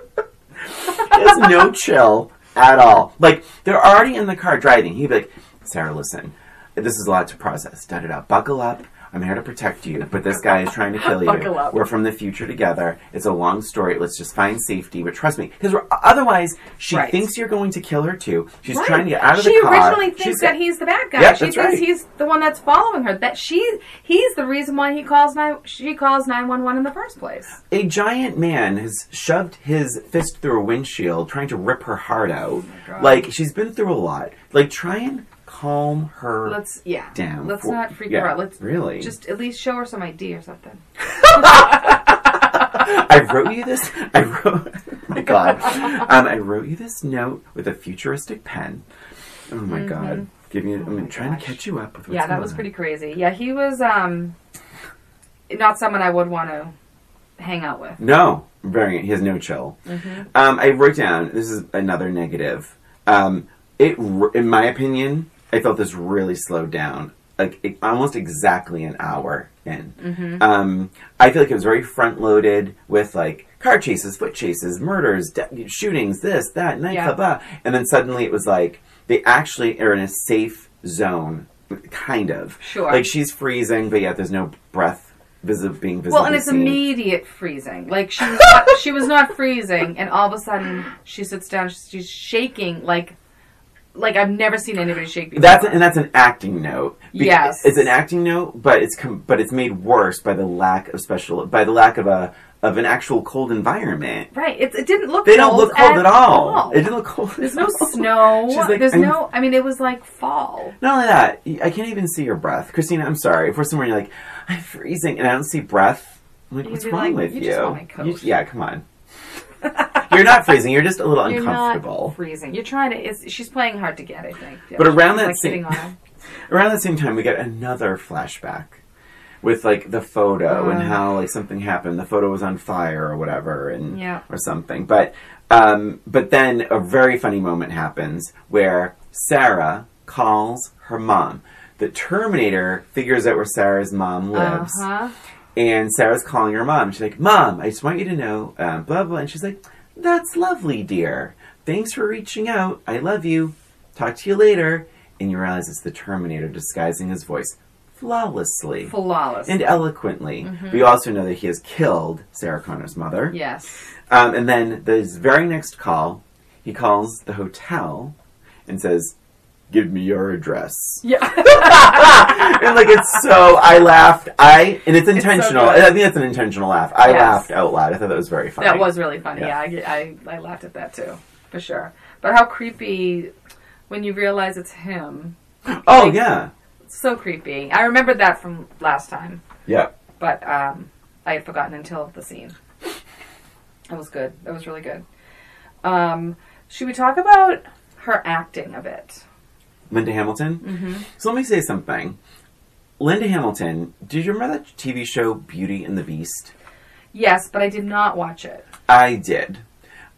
has no chill at all. Like they're already in the car driving. He'd be like, "Sarah, listen, this is a lot to process. Da da da. Buckle up. I'm here to protect you, but this guy is trying to kill you. Up. We're from the future together. It's a long story. Let's just find safety. But trust me, because otherwise, she Right. thinks you're going to kill her too. She's Right. trying to get out of she the car. She originally thinks She's that he's the bad guy. Yeah, she thinks right. he's the one that's following her. That she he's the reason why he calls nine she calls nine one one in the first place. a giant man has shoved his fist through a windshield, trying to rip her heart out. Oh like she's been through a lot. Like try and calm her Let's yeah. down. Let's for- not freak yeah, her out. Let's really just at least show her some ID or something. [LAUGHS] I wrote you this. I wrote. [LAUGHS] my God. Um, I wrote you this note with a futuristic pen. Oh my God. Give me. I'm trying gosh. to catch you up with. What's Mm-hmm. yeah, that was on. pretty crazy. Yeah, he was um not someone I would want to hang out with. No, very. He has no chill. Mm-hmm. Um, I wrote down. This is another negative. Um, it, in my opinion, I felt this really slowed down. Like it, almost exactly an hour in. Mm-hmm. Um, I feel like it was very front loaded with like car chases, foot chases, murders, de- shootings, this, that, nightclub, Yeah. blah. and then suddenly it was like they actually are in a safe zone, kind of. Sure. Like she's freezing, but yet there's no breath visi- being visible. Well, and it's seen. immediate freezing. Like she was not, she was not freezing, and all of a sudden she sits down. She's shaking like like I've never seen anybody shake before. That's and that's an acting note. Be- Yes. it's an acting note, but it's com- but it's made worse by the lack of special by the lack of a of an actual cold environment. right. It, it didn't look. They don't cold look cold at all. It didn't look cold. There's no [LAUGHS] snow. She's like, There's I'm- no. I mean, it was like fall. Not only that, I can't even see your breath, Christina. I'm sorry. If we're somewhere you're like, I'm freezing, and I don't see breath. I'm like, You'd what's wrong like, with "You you? just want my coat." You- yeah, come on. You're not freezing. You're just a little You're uncomfortable. not freezing. You're trying to. It's, she's playing hard to get. I think. Yeah, But around that like, same- hitting on him. [LAUGHS] around the same time we get another flashback with like the photo and Uh. how like something happened the photo was on fire or whatever and Yeah. or something but um but then a very funny moment happens where sarah calls her mom the terminator figures out where sarah's mom lives Uh huh. And sarah's calling her mom. She's like mom i just want you to know um, blah blah and she's like that's lovely dear. Thanks for reaching out. I love you. Talk to you later. And you realize it's the terminator disguising his voice flawlessly. Flawless. and eloquently. Mm-hmm. but you also know that he has killed sarah connor's mother. Yes. um, and then this very next call he calls the hotel and says give me your address Yeah. [LAUGHS] and like it's so I laughed. I and it's so intentional. good. I think that's an intentional laugh. I Yes. laughed out loud. I thought that was very funny. That was really funny. Yeah. Yeah, I, I, I laughed at that too, for sure. But how creepy when you realize it's him. Oh like- yeah, So creepy. I remembered that from last time, yeah. but um, I had forgotten until the scene. That was good. That was really good. Um, should we talk about her acting a bit? Linda Hamilton. Mm-hmm. So let me say something. Linda Hamilton, did you remember that TV show Beauty and the Beast? Yes, but I did not watch it. I did.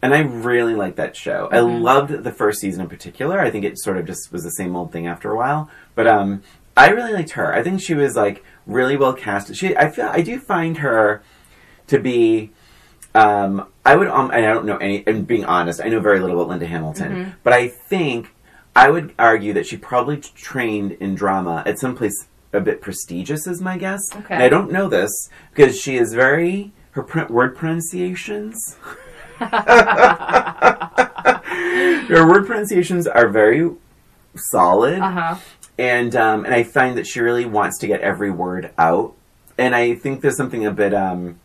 And I really liked that show. I Mhm. loved the first season in particular. I think it sort of just was the same old thing after a while. But um I really liked her. I think she was like really well cast. She I feel I do find her to be um I would um and I don't know any and being honest, I know very little about Linda Hamilton, Mhm. but I think I would argue that she probably trained in drama at some place a bit prestigious is my guess. Okay. And I don't know this because she is very her pr- word pronunciations [LAUGHS] her word pronunciations are very solid, Uh huh. and um, and I find that she really wants to get every word out. And I think there's something a bit, um,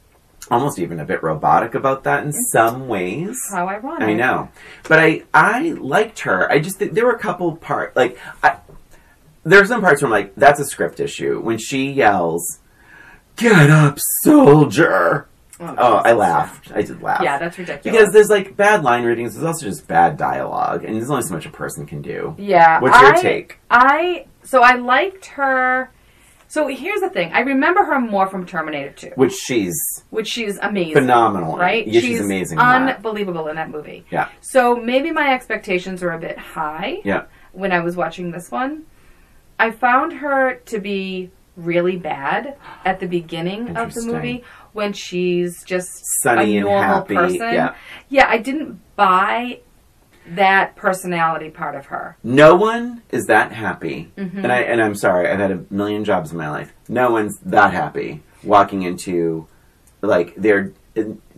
almost even a bit robotic about that in some ways. How ironic. I know, but I I liked her. I just there were a couple parts like I, there are some parts where I'm like that's a script issue when she yells, "Get up, soldier!" Oh, oh, I Jesus. laughed. I did laugh. Yeah, that's ridiculous. Because there's like bad line readings, there's also just bad dialogue, and there's only so much a person can do. yeah. What's your I- take? I so I liked her. So here's the thing. I remember her more from Terminator 2, Which she's which she's amazing. phenomenal. Right? Yeah, she's, amazing. in that. Unbelievable in that movie. Yeah. So maybe my expectations were a bit high Yeah. when I was watching this one. I found her to be really bad at the beginning of the Interesting. movie when she's just Sunny a and normal happy. person. Yeah. Yeah, I didn't buy that personality part of her. No one is that happy. Mm-hmm. And I and I'm sorry, I've had a million jobs in my life. No one's that happy walking into like their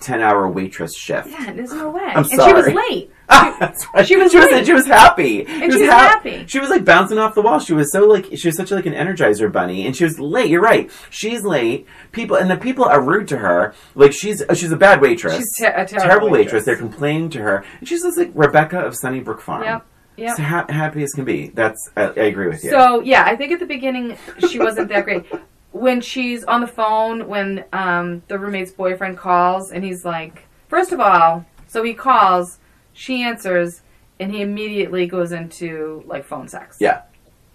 ten hour waitress shift. Yeah, there's no way. I'm and she was sorry. late. Right. She was she was she was happy. And she she was hap- happy. She was like bouncing off the wall. She was so like she was such like an energizer bunny, and she was late. You're right. She's late. People and the people are rude to her. Like she's uh, she's a bad waitress. She's te- a terrible waitress. waitress. They're complaining to her, and she's just like Rebecca of Sunnybrook Farm. Yep. Yep. So ha- happy as can be. That's I, I agree with you. So yeah, I think at the beginning she wasn't that great. When she's on the phone, when um, the roommate's boyfriend calls, and he's like, first of all, so he calls, she answers, and he immediately goes into like phone sex. yeah.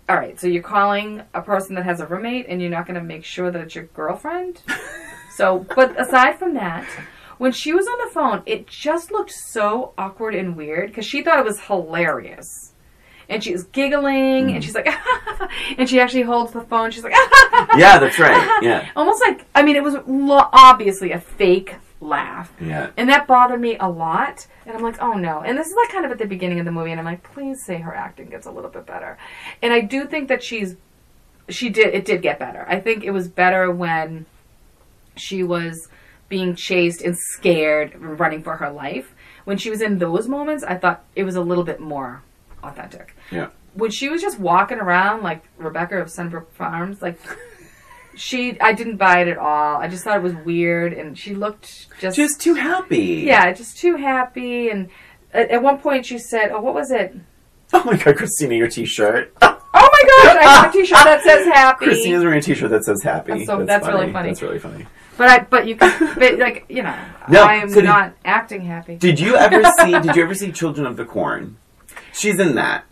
All right, so you're calling a person that has a roommate, and you're not going to make sure that it's your girlfriend. [LAUGHS] so, but aside from that, when she was on the phone, it just looked so awkward and weird because she thought it was hilarious. And she's giggling, and mm. she's like, [LAUGHS] and she actually holds the phone. She's like, [LAUGHS] Yeah, that's right. Yeah. almost like I mean, it was lo- obviously a fake laugh. Yeah. And that bothered me a lot. And I'm like, oh no. And this is like kind of at the beginning of the movie, and I'm like, please say her acting gets a little bit better. And I do think that she's, she did, it did get better. I think it was better when she was being chased and scared, running for her life. When she was in those moments, I thought it was a little bit more authentic. Yeah. When she was just walking around like Rebecca of Sunbrook Farms, like she, I didn't buy it at all. I just thought it was weird, and she looked just was too happy. yeah, just too happy. And at, at one point, she said, "Oh, what was it? Oh my god, Christina, your T-shirt. Oh my gosh, I have a T-shirt that says happy." Christina's wearing a T-shirt that says happy. That's so- that's really funny. That's really funny. But I, but you can, [LAUGHS] but like you know, No, I am so did- not acting happy. Did you ever see? Did you ever see Children of the Corn? She's in that.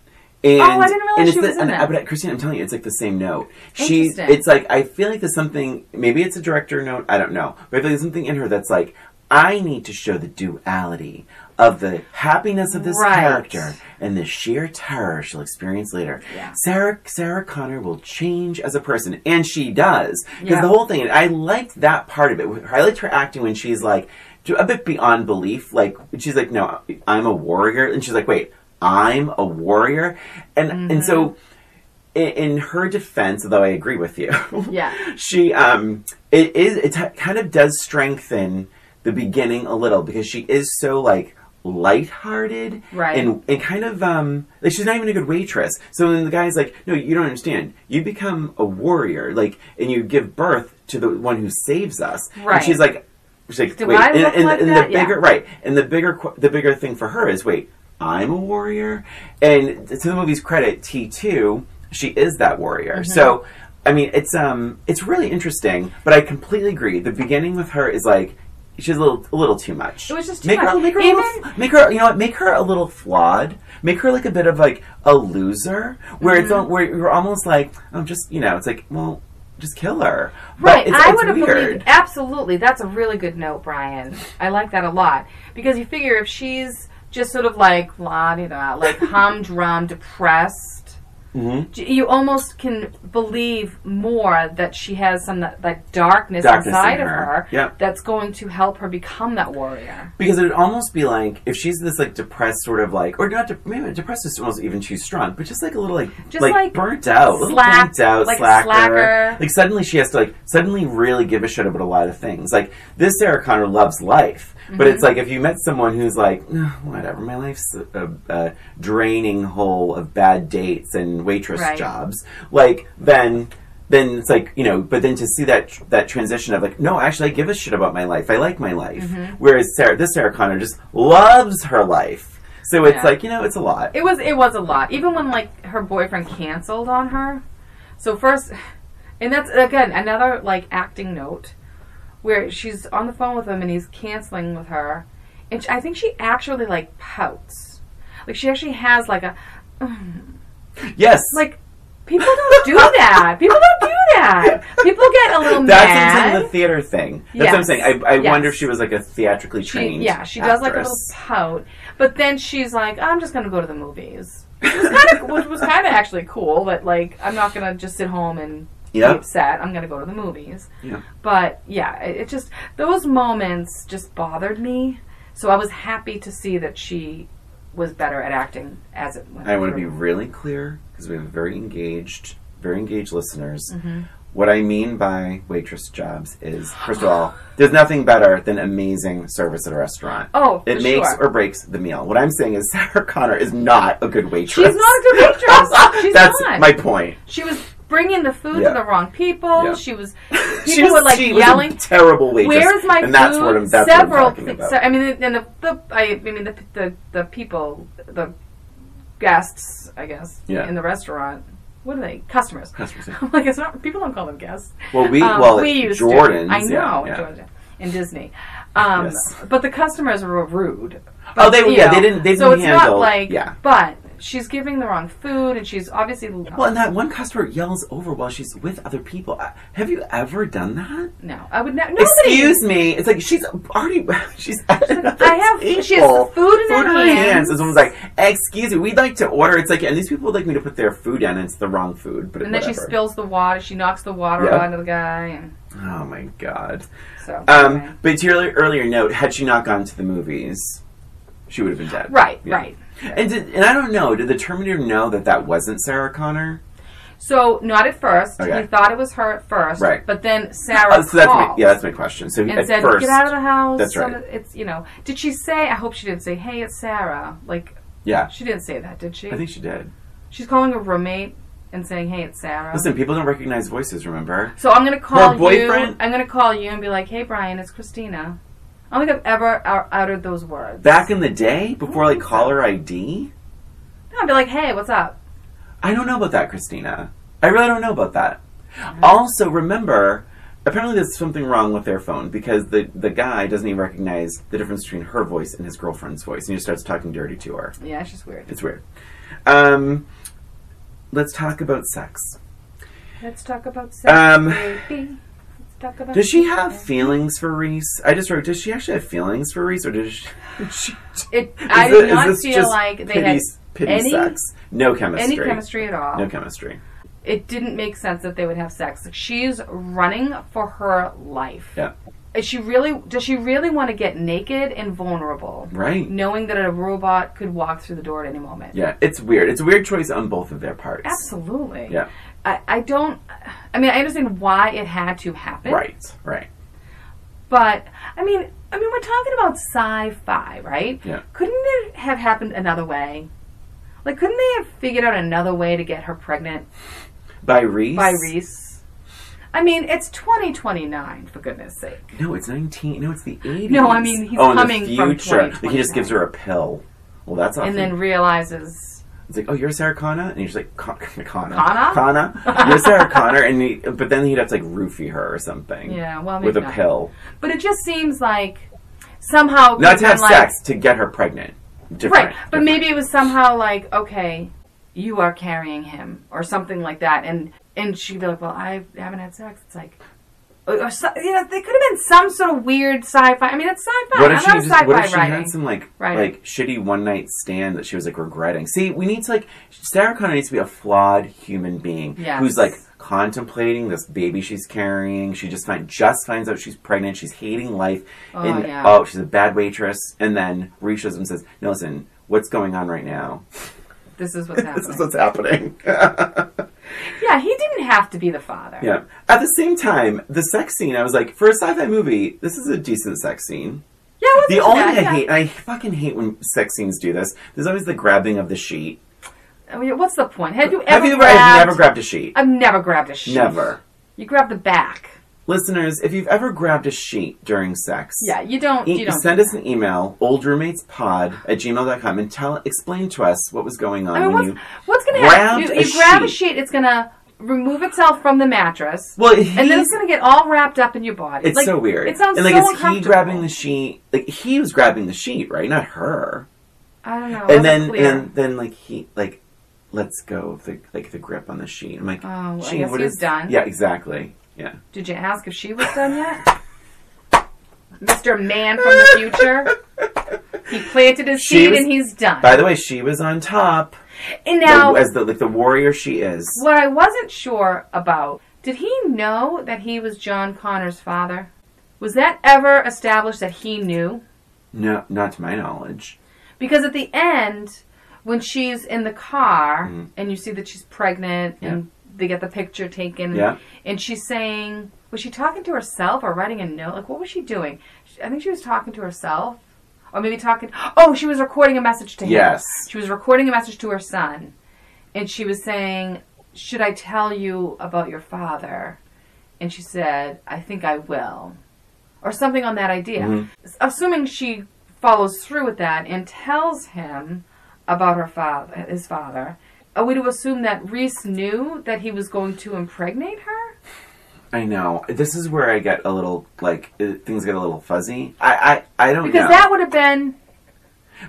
And, Oh, I didn't realize and she the, was in and. Uh, but uh, Christine, I'm telling you, it's like the same note. She, it's like I feel like there's something. Maybe it's a director note. I don't know. But I feel like there's something in her that's like I need to show the duality of the happiness of this Right. character and the sheer terror she'll experience later. Yeah. Sarah Sarah Connor will change as a person, and she does. Because Yeah. the whole thing, I liked that part of it. I liked her acting when she's like a bit beyond belief. Like she's like, "No, I'm a warrior," and she's like, "Wait, I'm a warrior," and and so. In, in her defense, though I agree with you, [LAUGHS] Yeah. she um, it is it kind of does strengthen the beginning a little because she is so like lighthearted Right. and and kind of um like she's not even a good waitress. So then the guy's like, no, you don't understand. You become a warrior, like, and you give birth to the one who saves us. Right. And she's like, she's like, Do wait, I and, and- like and the Yeah. bigger right, and the bigger the bigger thing for her is wait, I'm a warrior, and to the movie's credit, T two, she is that warrior. Mm-hmm. So. I mean, it's um, it's really interesting, but I completely agree. The beginning with her is like she's a little, a little too much. It was just too make her, make her, Even- little, make her, you know, what, make her a little flawed. Make her like a bit of like a loser, where it's Mm-hmm. al- where you're almost like, I'm just, you know, it's like, well, just kill her. Right, it's, I it's would have believed absolutely. That's a really good note, Brian. I like that a lot because you figure if she's just sort of like la di da, like humdrum, depressed, Mhm. you almost can believe more that she has some that, that darkness, Darkness inside in of her. her Yep. that's going to help her become that warrior. Because it would almost be like if she's this like depressed sort of like, or not, de- maybe depressed is almost even too strong, but just like a little like, Just like, burnt out, a little slack- burnt out, like slacker. slacker. Like suddenly she has to like suddenly really give a shit about a lot of things. Like this Sarah Connor loves life, but Mm-hmm. it's like if you met someone who's like, "Ugh, whatever, my life's a, a draining hole of bad dates and waitress Right. jobs, like then. Then it's like you know, but then to see that that transition of like, no, actually, I give a shit about my life. I like my life. Mm-hmm. Whereas Sarah, this Sarah Connor just loves her life. So it's Yeah. like you know, it's a lot. It was it was a lot. Even when like her boyfriend canceled on her. So first and that's again another like acting note where she's on the phone with him and he's canceling with her. And she, I think she actually like pouts. Like she actually has like a [SIGHS] yes, like people don't do that. People don't do that. People get a little that's mad. in the theater thing. That's what I'm saying. I, I Yes. wonder if she was like a theatrically She, trained. yeah, she does like a little pout, but then she's like, "I'm just gonna go to the movies," which was kind of which was kind of actually cool. But like, I'm not gonna just sit home and be upset. I'm gonna go to the movies. Yeah. But yeah, it, it just those moments just bothered me. So I was happy to see that she was better at acting as it went. I want to be really clear because we have very engaged, very engaged listeners. Mm-hmm. What I mean by waitress jobs is, first of all, there's nothing better than amazing service at a restaurant. Oh, It makes sure. or breaks the meal. What I'm saying is [LAUGHS] Sarah Connor is not a good waitress. She's not a good waitress. [LAUGHS] She's That's not. my point. She was bringing the food Yeah. to the wrong people. Yeah. She was [LAUGHS] She was, were like she was yelling. a terrible waitress. Where's my and that's food? what I'm, that's Several. what I'm talking about. so- I mean, and the, the I, I mean the, the the people, the guests, I guess, Yeah. in the restaurant. What are they? Customers. Customers, [LAUGHS] like, it's not. People don't call them guests. well, we Um, well we used Jordan's. To. I know, yeah. Georgia, in Disney. Um, Yes. But the customers were rude. Oh, they yeah know, they didn't they didn't So it's handle not like. yeah. But she's giving the wrong food, and she's obviously. Well, and that one customer yells over while she's with other people. Uh, Have you ever done that? no, I would not. Nobody. Excuse me. It's like she's already [LAUGHS] she's at another I have- table. she has food in her hands. And someone's like, "Excuse me, we'd like to order." It's like, and these people would like me to put their food down, and it's the wrong food. But And then she whatever. spills the water. She knocks the water Yeah. onto the guy, and Oh my god. so. Um, anyway. but to your earlier- earlier note, had she not gone to the movies, she would have been dead. Right, Yeah. right. And did, and I don't know. Did the Terminator know that that wasn't Sarah Connor? So not at first. Okay. He thought it was her at first. Right. But then Sarah Oh, so that's my, yeah, that's my question. So and at said, first, "Get out of the house." That's right. It's you know. Did she say? I hope she didn't say, "Hey, it's Sarah." Like yeah, she didn't say that, did she? I think she did. She's calling her roommate and saying, "Hey, it's Sarah." Listen, people don't recognize voices. Remember? So I'm gonna call you. boyfriend- I'm gonna call you and be like, "Hey, Brian, it's Christina." I don't think I've ever out- uttered those words. Back in the day, before like caller ID, No, I'd be like, "Hey, what's up?" I don't know about that, Christina. I really don't know about that. Also, remember, apparently there's something wrong with their phone because the the guy doesn't even recognize the difference between her voice and his girlfriend's voice, and he just starts talking dirty to her. Yeah, it's just weird. It's weird. Um, let's talk about sex. Let's talk about sex, Um, baby. Talk about Does she have feelings for Reese? I just wrote. Does she actually have feelings for Reese, or does she? [LAUGHS] she [LAUGHS] It, I did not feel like they pity, had pity any- sex. No chemistry. any chemistry at all. No chemistry. It didn't make sense that they would have sex. Like, she's running for her life. Yeah. Is she really? Does she really want to get naked and vulnerable, Right. knowing that a robot could walk through the door at any moment? Yeah. It's weird. It's a weird choice on both of their parts. Absolutely. Yeah. I, I don't. I mean, I understand why it had to happen. Right. Right. But I mean, I mean, we're talking about sci-fi, right? Yeah. Couldn't it have happened another way? Like, couldn't they have figured out another way to get her pregnant By Reese. by Reese? I mean, it's 2029, for goodness sake. No, it's nineteen. No, it's the eighties. No, I mean, he's oh, in coming the from future. Like, he just gives her a pill. Well, that's awesome. And then realizes, it's like, oh, you're Sarah Connor, and he's like, Con- [LAUGHS] Connor, Connor? Connor, [LAUGHS] you're Sarah Connor, and he, but then he'd have to like roofie her or something. yeah, well, maybe with a not. pill, But it just seems like somehow not to have like, sex, to get her pregnant. Different. Right, but maybe it was somehow like, okay, you are carrying him or something like that and and she'd be like well i haven't had sex it's like or, or so, you know there could have been some sort of weird sci-fi i mean it's sci-fi What i'm she not just, sci-fi what if she writing had some like Writing. like shitty one night stand that she was like regretting? See, we need to like Sarah Connor needs to be a flawed human being Yes. who's like contemplating this baby she's carrying. She just find just finds out she's pregnant. She's hating life, Oh, and yeah. oh, she's a bad waitress. And then reaches and says, "No, listen, what's going on right now? this is what's happening. [LAUGHS] this is what's happening." [LAUGHS] yeah he didn't have to be the father yeah. At the same time, the sex scene, I was like, for a sci-fi movie, this is a decent sex scene. yeah it The only bad, thing I yeah. hate, I fucking hate when sex scenes do this. There's always the grabbing of the sheet. I mean, what's the point have you ever Have you ever? grabbed, I've never grabbed a sheet. i've never grabbed a sheet Never. you grab the back Listeners, if you've ever grabbed a sheet during sex, yeah you don't e- you don't send do us an email, oldroommatespod at gmail.com, and tell, explain to us what was going on I mean, when what's, you. what's going to happen? You, a you grab a sheet. sheet, it's going to remove itself from the mattress, Well, and then it's going to get all wrapped up in your body. It's Like, so weird. It sounds and like, so is he grabbing the sheet? Like he was grabbing the sheet, right? Not her. I don't know. and then, clear. and then, like he, like, let's go of the like the grip on the sheet. I'm like, Oh, well, I guess what he's is- done. Yeah, exactly. Yeah. Did you ask if she was done yet? Mr. Man from the future. He planted his She seed was- and he's done. By the way, she was on top. and now, as the like the warrior she is. what I wasn't sure about, did he know that he was John Connor's father? Was that ever established that he knew? No, not to my knowledge. Because at the end, when she's in the car Mhm. and you see that she's pregnant and they get the picture taken, Yeah. and she's saying, was she talking to herself or writing a note? Like, what was she doing? I think she was talking to herself. Or maybe talking. [GASPS] Oh, she was recording a message to him. Yes. She was recording a message to her son. And she was saying, Should I tell you about your father? And she said, I think I will. Or something on that idea. Mhm. Assuming she follows through with that and tells him about her father, his father, are we to assume that Reese knew that he was going to impregnate her? I know. This is where I get a little like things get a little fuzzy. I I, I don't know. Because know. that would have been.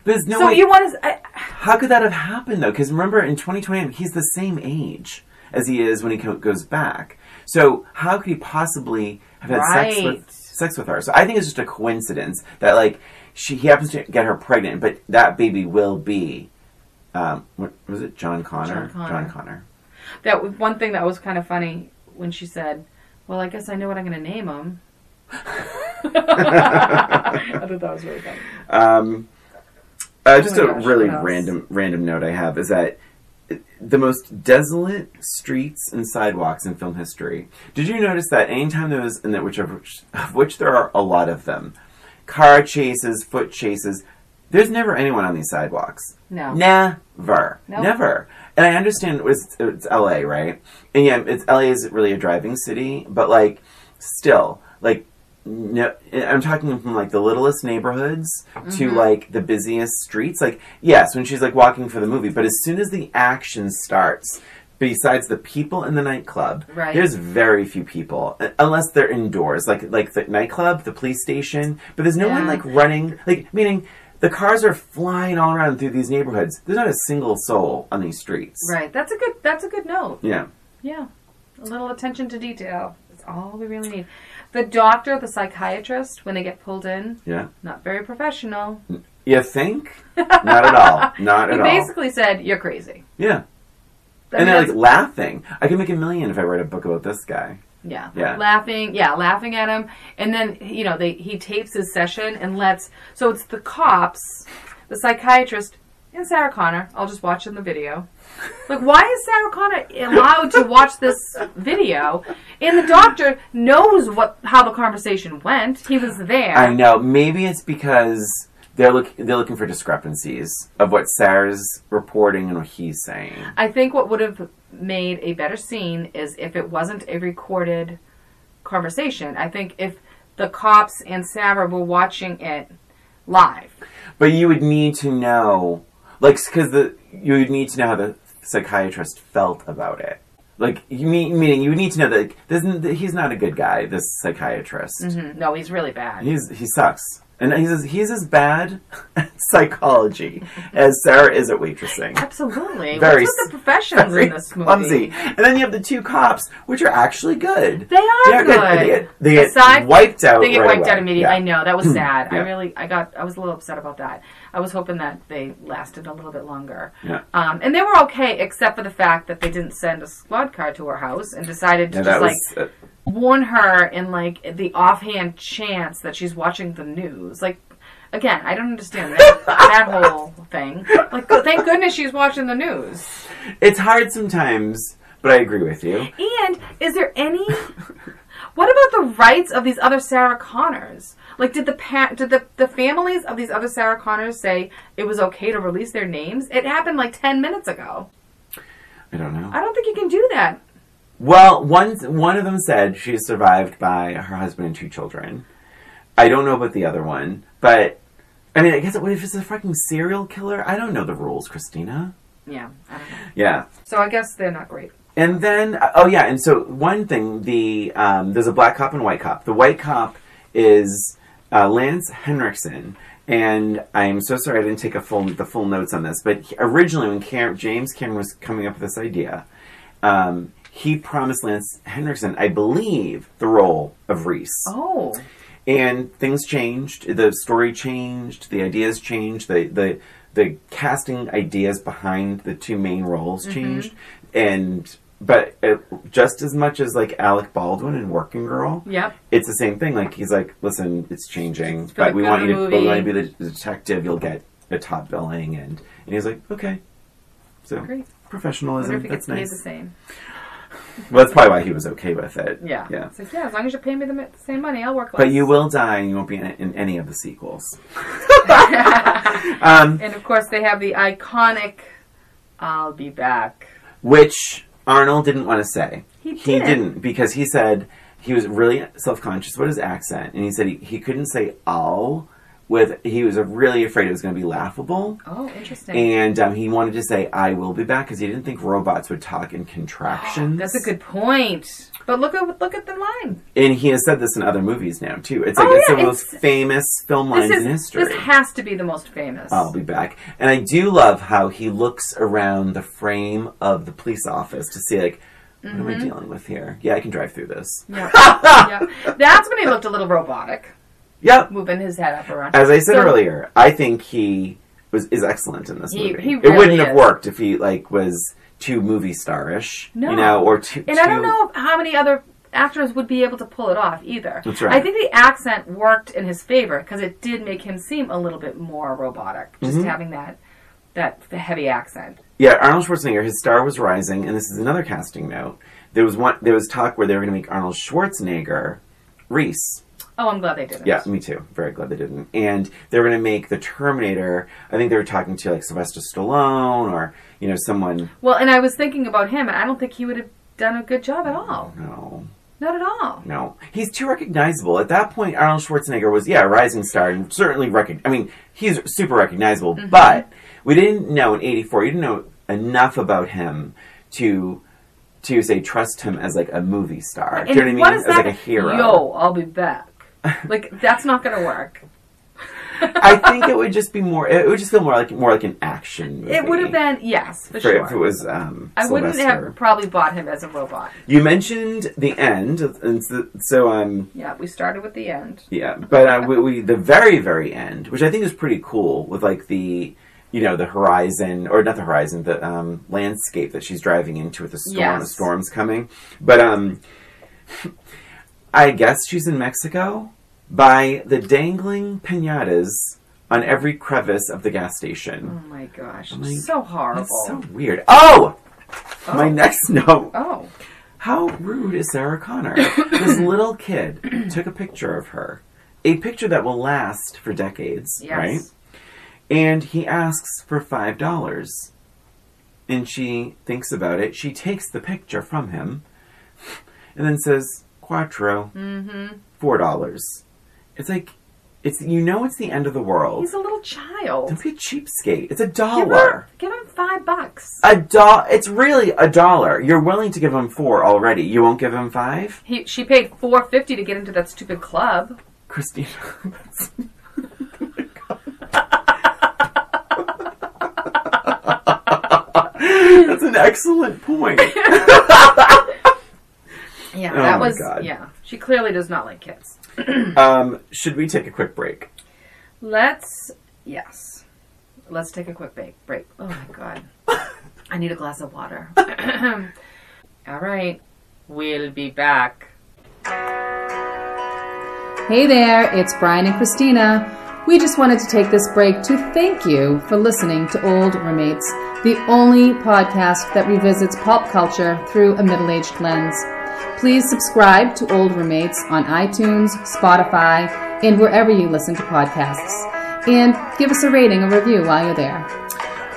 there's no so way. you want to. I, how could that have happened though? Because remember, in 2020, he's the same age as he is when he co- goes back. So how could he possibly have had sex with sex with her? So I think it's just a coincidence that like she he happens to get her pregnant, but that baby will be. Um, what was it? John Connor. John Connor. John Connor. that was one thing that was kind of funny when she said, "Well, I guess I know what I'm going to name him." [LAUGHS] I thought that was really funny. Um, uh, just Oh a gosh, really random random note I have is that the most desolate streets and sidewalks in film history. Did you notice that anytime there was, and that which of which, of which there are a lot of them, car chases, foot chases, there's never anyone on these sidewalks. No. Never. Nope. Never. And I understand it was, it's LA, right? And yeah, it's LA is really a driving city, but like, still, like, no, I'm talking from like the littlest neighborhoods to Mm-hmm. like the busiest streets. Like, yes, when she's like walking for the movie, but as soon as the action starts, besides the people in the nightclub, Right. there's very few people uh, unless they're indoors, like like the nightclub, the police station. But there's no one like running, like meaning the cars are flying all around through these neighborhoods. There's not a single soul on these streets. Right. That's a good. That's a good note. Yeah. Yeah. A little attention to detail. That's all we really need. The doctor, the psychiatrist, when they get pulled in, Yeah. not very professional. You think? Not at all. [LAUGHS] Not at all. basically said, "You're crazy." Yeah. I and mean, they're like laughing. I could make a million if I write a book about this guy. Yeah. Yeah. Laughing, yeah, laughing at him. And then, you know, they he tapes his session and lets so it's the cops, the psychiatrist, and Sarah Connor. I'll just watch in the video. Like, why is Sarah Connor allowed to watch this video? And the doctor knows what how the conversation went. He was there. I know. Maybe it's because they're look they're looking for discrepancies of what Sarah's reporting and what he's saying. I think what would have made a better scene is if it wasn't a recorded conversation. I think if the cops and Sarah were watching it live. But you would need to know, like, because the you would need to know how the psychiatrist felt about it. Like, you mean meaning you would need to know that like, this, he's not a good guy. This psychiatrist, Mhm. No, he's really bad. he's he sucks. And he's as, he's as bad [LAUGHS] at psychology as Sarah is at waitressing. Absolutely. Very What's with the professions Very in this movie? clumsy. And then you have the two cops, which are actually good. They are They're good. They get, they get Aside- wiped out. They get right wiped away. out immediately. Yeah. I know that was sad. I really, I got, I was a little upset about that. I was hoping that they lasted a little bit longer. Yeah. Um, and they were okay, except for the fact that they didn't send a squad car to her house and decided to Yeah, just like was. uh, warn her in like the offhand chance that she's watching the news. Like, again, I don't understand that, [LAUGHS] that whole thing. Like, thank goodness she's watching the news. it's hard sometimes, but I agree with you. And is there any? What about the rights of these other Sarah Connors? Like, did the pa- did the, the families of these other Sarah Connors say it was okay to release their names? It happened like ten minutes ago. I don't know. I don't think you can do that. Well, one one of them said she is survived by her husband and two children. I don't know about the other one, but I mean, I guess it, what if it's a fucking serial killer? I don't know the rules, Christina. Yeah, I don't know. Yeah. So I guess they're not great. And then, oh yeah, and so one thing, the um, there's a black cop and white cop. The white cop is uh, Lance Henriksen, and I'm so sorry I didn't take a full the full notes on this. But he- originally, when Cam- James Cameron was coming up with this idea, um, he promised Lance Henriksen, I believe, the role of Reese. Oh, And things changed. The story changed. The ideas changed. The the the casting ideas behind the two main roles Mm-hmm. changed. And but it, just as much as like Alec Baldwin in Working Girl, yep. it's the same thing. Like he's like, listen, it's changing, for but we want you to, we want to be the detective. You'll get a top billing, and and he's like, okay. So Great. professionalism. That's nice. the same. Well, that's probably why he was okay with it. Yeah. Yeah. It's like, yeah, as long as you pay me the, same money, I'll work less. But you will die, and you won't be in, in any of the sequels. [LAUGHS] um, And of course, they have the iconic "I'll be back." which Arnold didn't want to say. He He didn't. didn't because he said he was really self conscious about his accent, and he said he, he couldn't say "oh" with. He was really afraid it was going to be laughable, Oh, interesting. and um, he wanted to say "I will be back" because he didn't think robots would talk in contractions. [GASPS] That's a good point. But look at look at the line. And he has said this in other movies now too. It's like Oh, it's yeah, the most famous film lines is in history. this has to be the most famous. I'll be back. And I do love how he looks around the frame of the police office to see, like, what am I dealing with here? Yeah, I can drive through this. Yeah. [LAUGHS] yeah. That's when he looked a little robotic, Yep. moving his head up around. As I said So- earlier, I think he was is excellent in this He- movie. he it wouldn't have worked if he like was too movie starish, No. you know, or too. And too, I don't know how many other actors would be able to pull it off either. That's right. I think the accent worked in his favor because it did make him seem a little bit more robotic, just Mm-hmm. having that that heavy accent. Yeah, Arnold Schwarzenegger, his star was rising, and this is another casting note. There was one. There was talk where they were going to make Arnold Schwarzenegger Reese. Oh, I'm glad they did it. Yeah, me too. Very glad they didn't. And they're going to make the Terminator. I think they were talking to like Sylvester Stallone or you know someone. Well, and I was thinking about him, and I don't think he would have done a good job at all. No, Not at all. no, he's too recognizable. At that point, Arnold Schwarzenegger was yeah a rising star and certainly recog I mean, he's super recognizable. Mm-hmm. But we didn't know in '84. You didn't know enough about him to to say trust him as like a movie star. Do you know what I mean? as that? like a hero. Yo, I'll be back. [LAUGHS] like that's not going to work. I think it would just be more. It would just feel more like more like an action movie. It would have been yes, for, for, sure. if it was. Um, I wouldn't Sylvester. have probably bought him as a robot. You mentioned the end, and so, so um, Yeah, we started with the end. yeah, but uh, we, we the very very end, which I think is pretty cool, with like the you know the horizon or not the horizon, the um, landscape that she's driving into with the storm, Yes. the storms coming. But um, [LAUGHS] I guess she's in Mexico by the dangling pinatas on every crevice of the gas station. Oh my gosh, like, so horrible. That's so weird. Oh, oh. my next note. oh, How rude is Sarah Connor? this [COUGHS] little kid took a picture of her, a picture that will last for decades, yes. right? And he asks for five dollars, and she thinks about it. She takes the picture from him, and then says, "Quattro, Mm-hmm. four dollars." It's like it's you know it's the end of the world. He's a little child. Don't be a cheapskate. It's a dollar. Give him, give him five bucks. A dollar. It's really a dollar. You're willing to give him four already. You won't give him five. He she paid four fifty to get into that stupid club. Christina. [LAUGHS] That's, that's an excellent point. [LAUGHS] yeah, oh that was God. yeah. She clearly does not like kids. [CLEARS THROAT] Um, should we take a quick break? Let's yes. Let's take a quick break. Break. Oh my god. I need a glass of water. [LAUGHS] [CLEARS THROAT] All right. We'll be back. Hey there, it's Brian and Christina. We just wanted to take this break to thank you for listening to Old Roommates, the only podcast that revisits pop culture through a middle aged lens. Please subscribe to Old Roommates on iTunes, Spotify, and wherever you listen to podcasts. And give us a rating or review while you're there.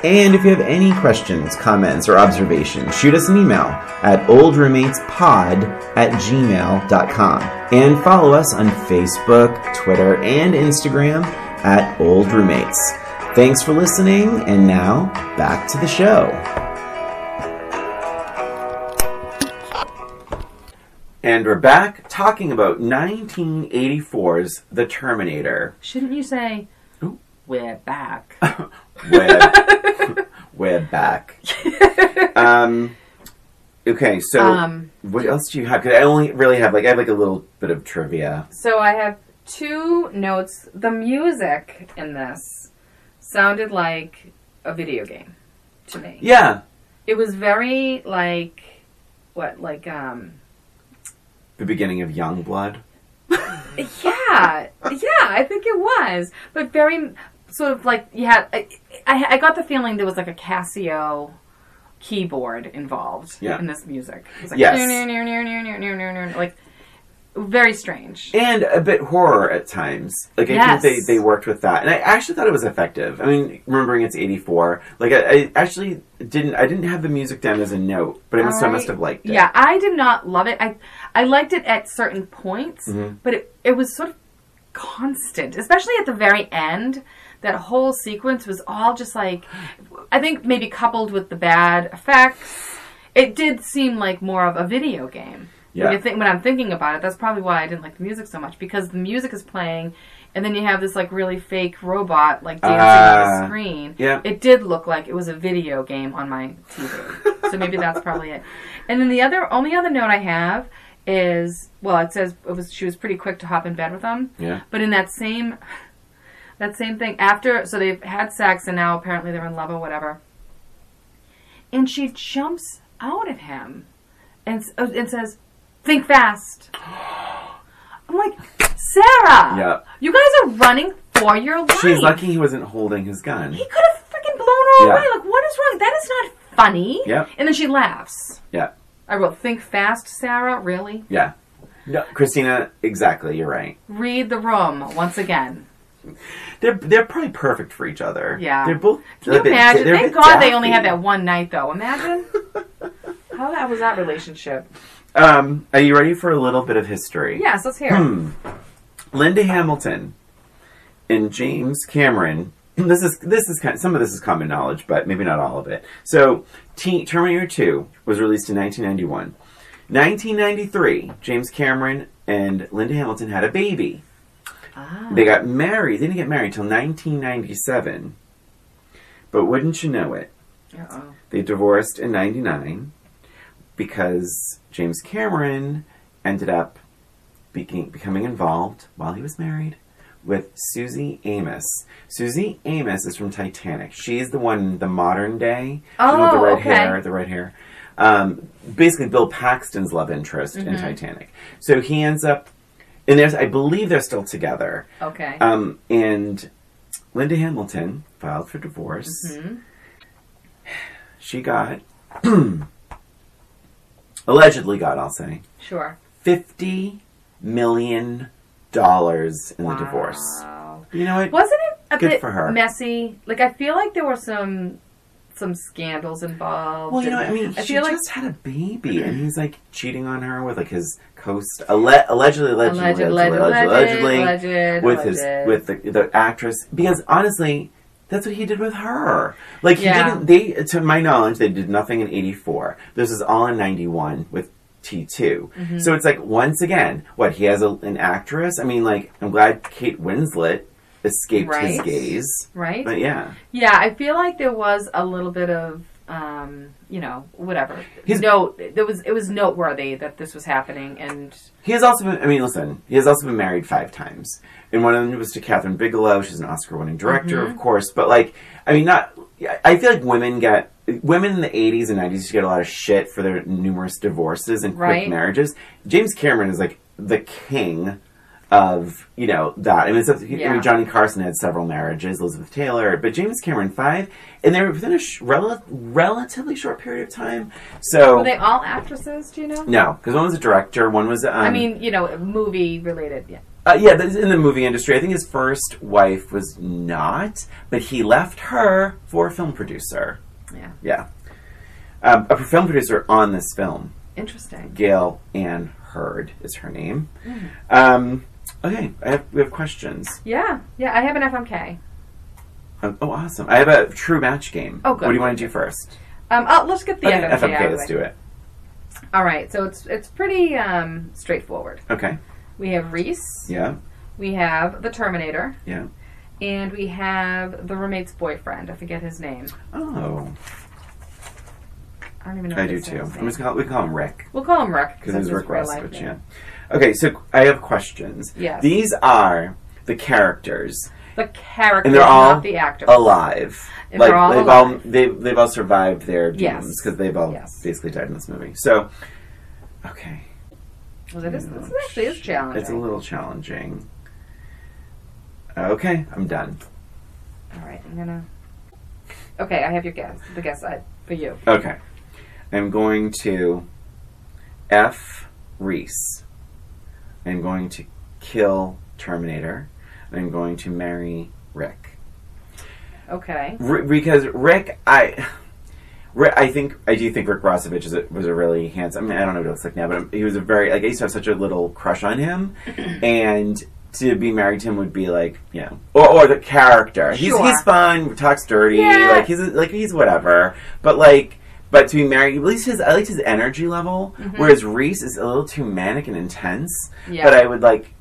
And if you have any questions, comments, or observations, shoot us an email at oldroommatespod at gmail.com. And follow us on Facebook, Twitter, and Instagram at Old Roommates. Thanks for listening, and now back to the show. And we're back talking about 1984's The Terminator. Shouldn't you say Ooh. we're back? [LAUGHS] We're, [LAUGHS] we're back. [LAUGHS] Um, okay, so um what else do you have? 'Cause I only really have like I have like a little bit of trivia. so I have two notes. The music in this sounded like a video game to me. Yeah, It was very like what like um the beginning of Young Blood. [LAUGHS] yeah, yeah, I think it was, but very sort of like yeah. I, I, I got the feeling there was like a Casio keyboard involved yeah. in this music. It was like, yes. Like very strange. and a bit horror at times. Like I Yes. think they, they worked with that, and I actually thought it was effective. I mean, remembering it's eighty four, like I, I actually didn't I didn't have the music down as a note, but I must I must have liked it. Yeah, I did not love it. I I liked it at certain points, Mhm. but it it was sort of constant, especially at the very end. That whole sequence was all just like, I think maybe coupled with the bad effects, it did seem like more of a video game. Yeah. When, you think, when I'm thinking about it, that's probably why I didn't like the music so much because the music is playing, and then you have this like really fake robot like dancing on Ah, the screen. yeah. It did look like it was a video game on my TV, so maybe that's probably it. And then the other only other note I have is well, it says it was she was pretty quick to hop in bed with him, Yeah. but in that same that same thing after so they've had sex and now apparently they're in love or whatever, and she jumps out at him and uh, and says, "Think fast." I'm like, Sarah, Yeah. you guys are running for your life. She's lucky he wasn't holding his gun. He could have freaking blown her Yeah. away. Like, what is wrong? That is not funny. Yep. And then she laughs. Yeah. I wrote, think fast, Sarah. Really? Yeah. No, Christina, exactly. You're right. Read the room once again. They're they're probably perfect for each other. Yeah. They're both. Can you they're a bit- imagine? Thank God they only had that one night, though. Imagine. [LAUGHS] How that was that relationship? Um, are you ready for a little bit of history? Yes, let's hear. it. Hmm. Linda Hamilton and James Cameron. [CLEARS THROAT] This is this is kind some of this is common knowledge, but maybe not all of it. So, T- Terminator Two was released in 1991. 1993, James Cameron and Linda Hamilton had a baby. Ah. They got married. They didn't get married till 1997. But wouldn't you know it? Uh-oh. They divorced in 99 because James Cameron ended up being, becoming involved while he was married with Suzy Amis. Suzy Amis is from Titanic. She's the one, the modern day, one with the Oh, red okay. hair, the red hair. Um, basically, Bill Paxton's love interest in Mm-hmm. Titanic. So he ends up, and there's, I believe they're still together. Okay. Um, and Linda Hamilton filed for divorce. Mhm. She got, [CLEARS THROAT] allegedly got, I'll say, Sure. $50 million in the divorce. Wow. You know what? Wasn't it a Good bit for her. messy? Like I feel like there were some some scandals involved. Well, you know, and I mean, I she feel like just had a baby, and he's like cheating on her with like his coast, alle- allegedly, allegedly, alleged, allegedly, alleged, allegedly, alleged, alleged, with his with the, the actress. Because honestly, that's what he did with her. Like he Yeah. didn't. They, to my knowledge, they did nothing in '84. This is all in '91 with T 2 Mm-hmm. So it's like once again, what he has a, an actress. I mean, like I'm glad Kate Winslet escaped his Right. gaze. right. But yeah, Yeah, I feel like there was a little bit of um, you know, whatever. He's- no, there was it was noteworthy that this was happening, and He has also been, I mean, listen, he has also been married five times. And one of them was to Kathryn Bigelow. She's an Oscar winning director, Mm-hmm. of course. But, like, I mean, not, I feel like women get, women in the 80s and 90s used to get a lot of shit for their numerous divorces and quick Right. marriages. James Cameron is, like, the king of, you know, that. I mean, it's, I mean, Johnny Carson had several marriages, Elizabeth Taylor, but James Cameron five, and they were within a sh- rel- relatively short period of time. So, were they all actresses? Do you know? no, because one was a director, one was, um, I mean, you know, movie related. Yeah. uh, yeah, in the movie industry. I think his first wife was not, but he left her for a film producer. Yeah. Yeah. Um, a film producer on this film, Interesting. Gale Anne Hurd is her name. Mm. Um, okay, I have, we have questions. Yeah. Yeah. I have an FMK. Um, oh, awesome. I have a true match game. Oh, good. What do you want to do first? Um, oh, let's get the Okay, FMK. FMK, let's do it. All right. So it's it's pretty um, straightforward. Okay. We have Reese. Yeah, We have the Terminator, yeah. and we have the roommate's boyfriend. I forget his name. Oh, I don't even know. I do too. I'm just call, we call him Rick. We'll call him Rick because he's Rick his real life Rossovich. name. Yeah. Okay, so I have questions. Yes. These are the characters The characters, And they're all not the actors. alive. And like they're all they've alive. all they've they've all survived their Yes. dooms because they've all Yes. basically died in this movie. So, okay, Well, it is, oh, this is actually is challenging. it's a little challenging. Okay, I'm done. All right, I'm gonna. Okay, I have your guess. The guess I for you. Okay, I'm going to F Reese. I'm going to kill Terminator. I'm going to marry Rick. Okay. R- because Rick, I, Rick, I think I do think Rick Rossovich is a, was a really handsome. I mean, I don't know what he looks like now, but he was a very like I used to have such a little crush on him, [CLEARS THROAT] and to be married to him would be like you know, or, or the character. He's Sure. he's fun, talks dirty, Yeah. like he's like he's whatever, but like. But to be married, at least his, I liked his energy level. Whereas Reese is a little too manic and intense. Mm-hmm. Yeah. But I would like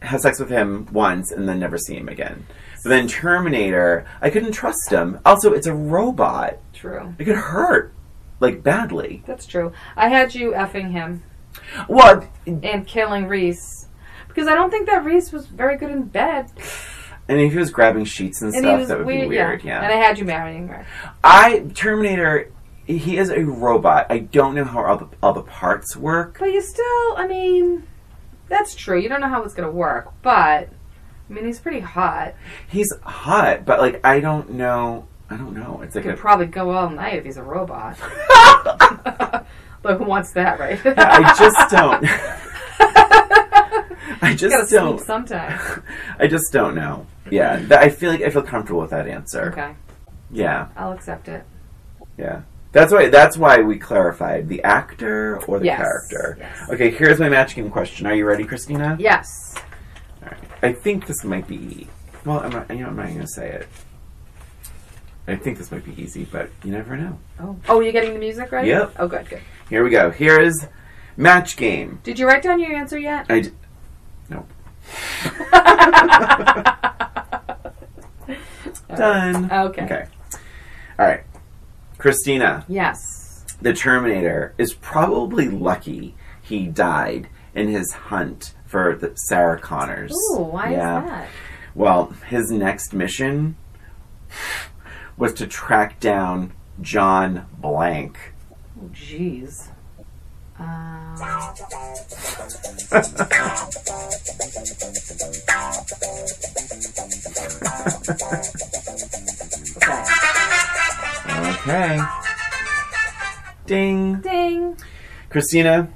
have sex with him once and then never see him again. But then Terminator, I couldn't trust him. Also, it's a robot. True. It could hurt, like badly. That's true. I had you effing him Well, and killing Reese because I don't think that Reese was very good in bed. and if he was grabbing sheets and, And stuff, was that would be weird. Yeah. And I had you marrying her. I Terminator. He is a robot. I don't know how all the all the parts work. But you still, I mean, that's true. You don't know how it's gonna work, but I mean, he's pretty hot. He's hot, but like I don't know. I don't know. It's like Could a. probably go all night if he's a robot. [LAUGHS] [LAUGHS] but who wants that, right? [LAUGHS] I just don't. I gotta just don't. sometime. I just don't know. Yeah, I feel like I feel comfortable with that answer. Okay, Yeah, I'll accept it. yeah. That's why. That's why we clarified the actor or the Yes, character. yes. Okay, here's my match game question. Are you ready, Christina? Yes. All right. I think this might be. Well, I'm not. You know, I'm not going to say it. I think this might be easy, but you never know. Oh, oh, you're getting the music right? Yep. Oh, good, good. Here we go. Here is match game. Did you write down your answer yet? I. D- nope. [LAUGHS] [LAUGHS] Done. Okay. Okay. All right. Christina, Yes. the Terminator is probably lucky he died in his hunt for the Sarah Connors. Ooh, why Yeah. is that? Well, his next mission was to track down John Blank. Oh, jeez. Okay. Ah. [LAUGHS] Okay. Ding. Ding. Christina,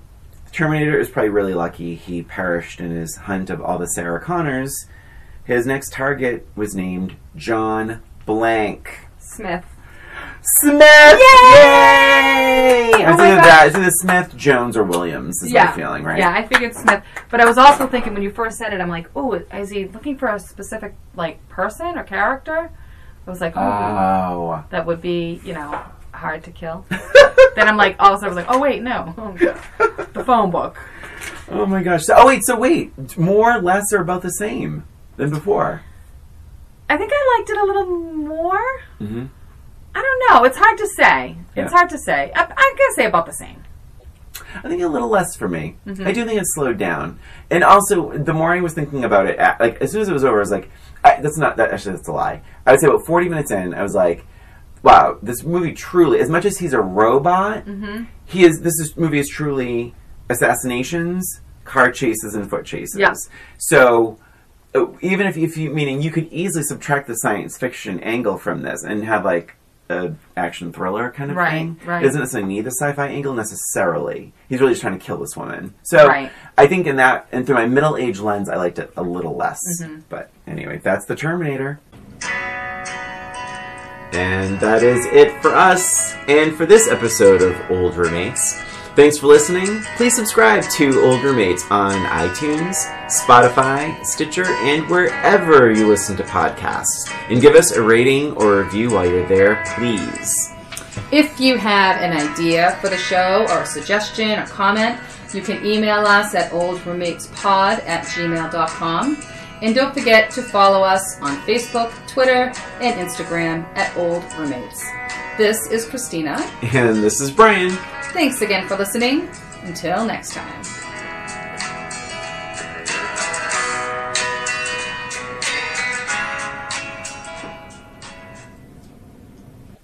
Terminator is probably really lucky he perished in his hunt of all the Sarah Connors. His next target was named John Blank. Smith. Smith! Yay! Oh It's my either God. that, it's either Smith, Jones, or Williams is yeah. my feeling, right? Yeah, I figured Smith. But I was also thinking when you first said it, I'm like, oh, is he looking for a specific like person or character? I was like, oh, Oh. that would be, you know, hard to kill. [LAUGHS] then I'm like, all of a sudden I was like, oh wait, no, [LAUGHS] the phone book. Oh my gosh. So, oh wait, so wait. More, less, or about the same than before? I think I liked it a little more. Mm-hmm. I don't know. It's hard to say. It's hard to say. I, I'm gonna say about the same. I think a little less for me. Mm-hmm. I do think it slowed down, and also the more I was thinking about it, like as soon as it was over, I was like, I, "That's not that." Actually, that's a lie. I would say about forty minutes in, I was like, "Wow, this movie truly, as much as he's a robot, Mm-hmm. he is. This is, movie is truly assassinations, car chases, and foot chases. Yeah. So." uh, Even if, if you meaning you could easily subtract the science fiction angle from this and have like a action thriller kind of Right, thing. right. It doesn't necessarily need the sci-fi angle necessarily. He's really just trying to kill this woman. So Right. I think in that and through my middle age lens, I liked it a little less. Mm-hmm. But anyway, that's the Terminator. And that is it for us and for this episode of Old Roommates. Thanks for listening. Please subscribe to Old Roommates on iTunes, Spotify, Stitcher, and wherever you listen to podcasts. And give us a rating or review while you're there, please. If you have an idea for the show or a suggestion or comment, you can email us at oldroommatespod at gmail.com. And don't forget to follow us on Facebook, Twitter, and Instagram at Old Roommates. This is Christina. And this is Brian. Thanks again for listening. Until next time.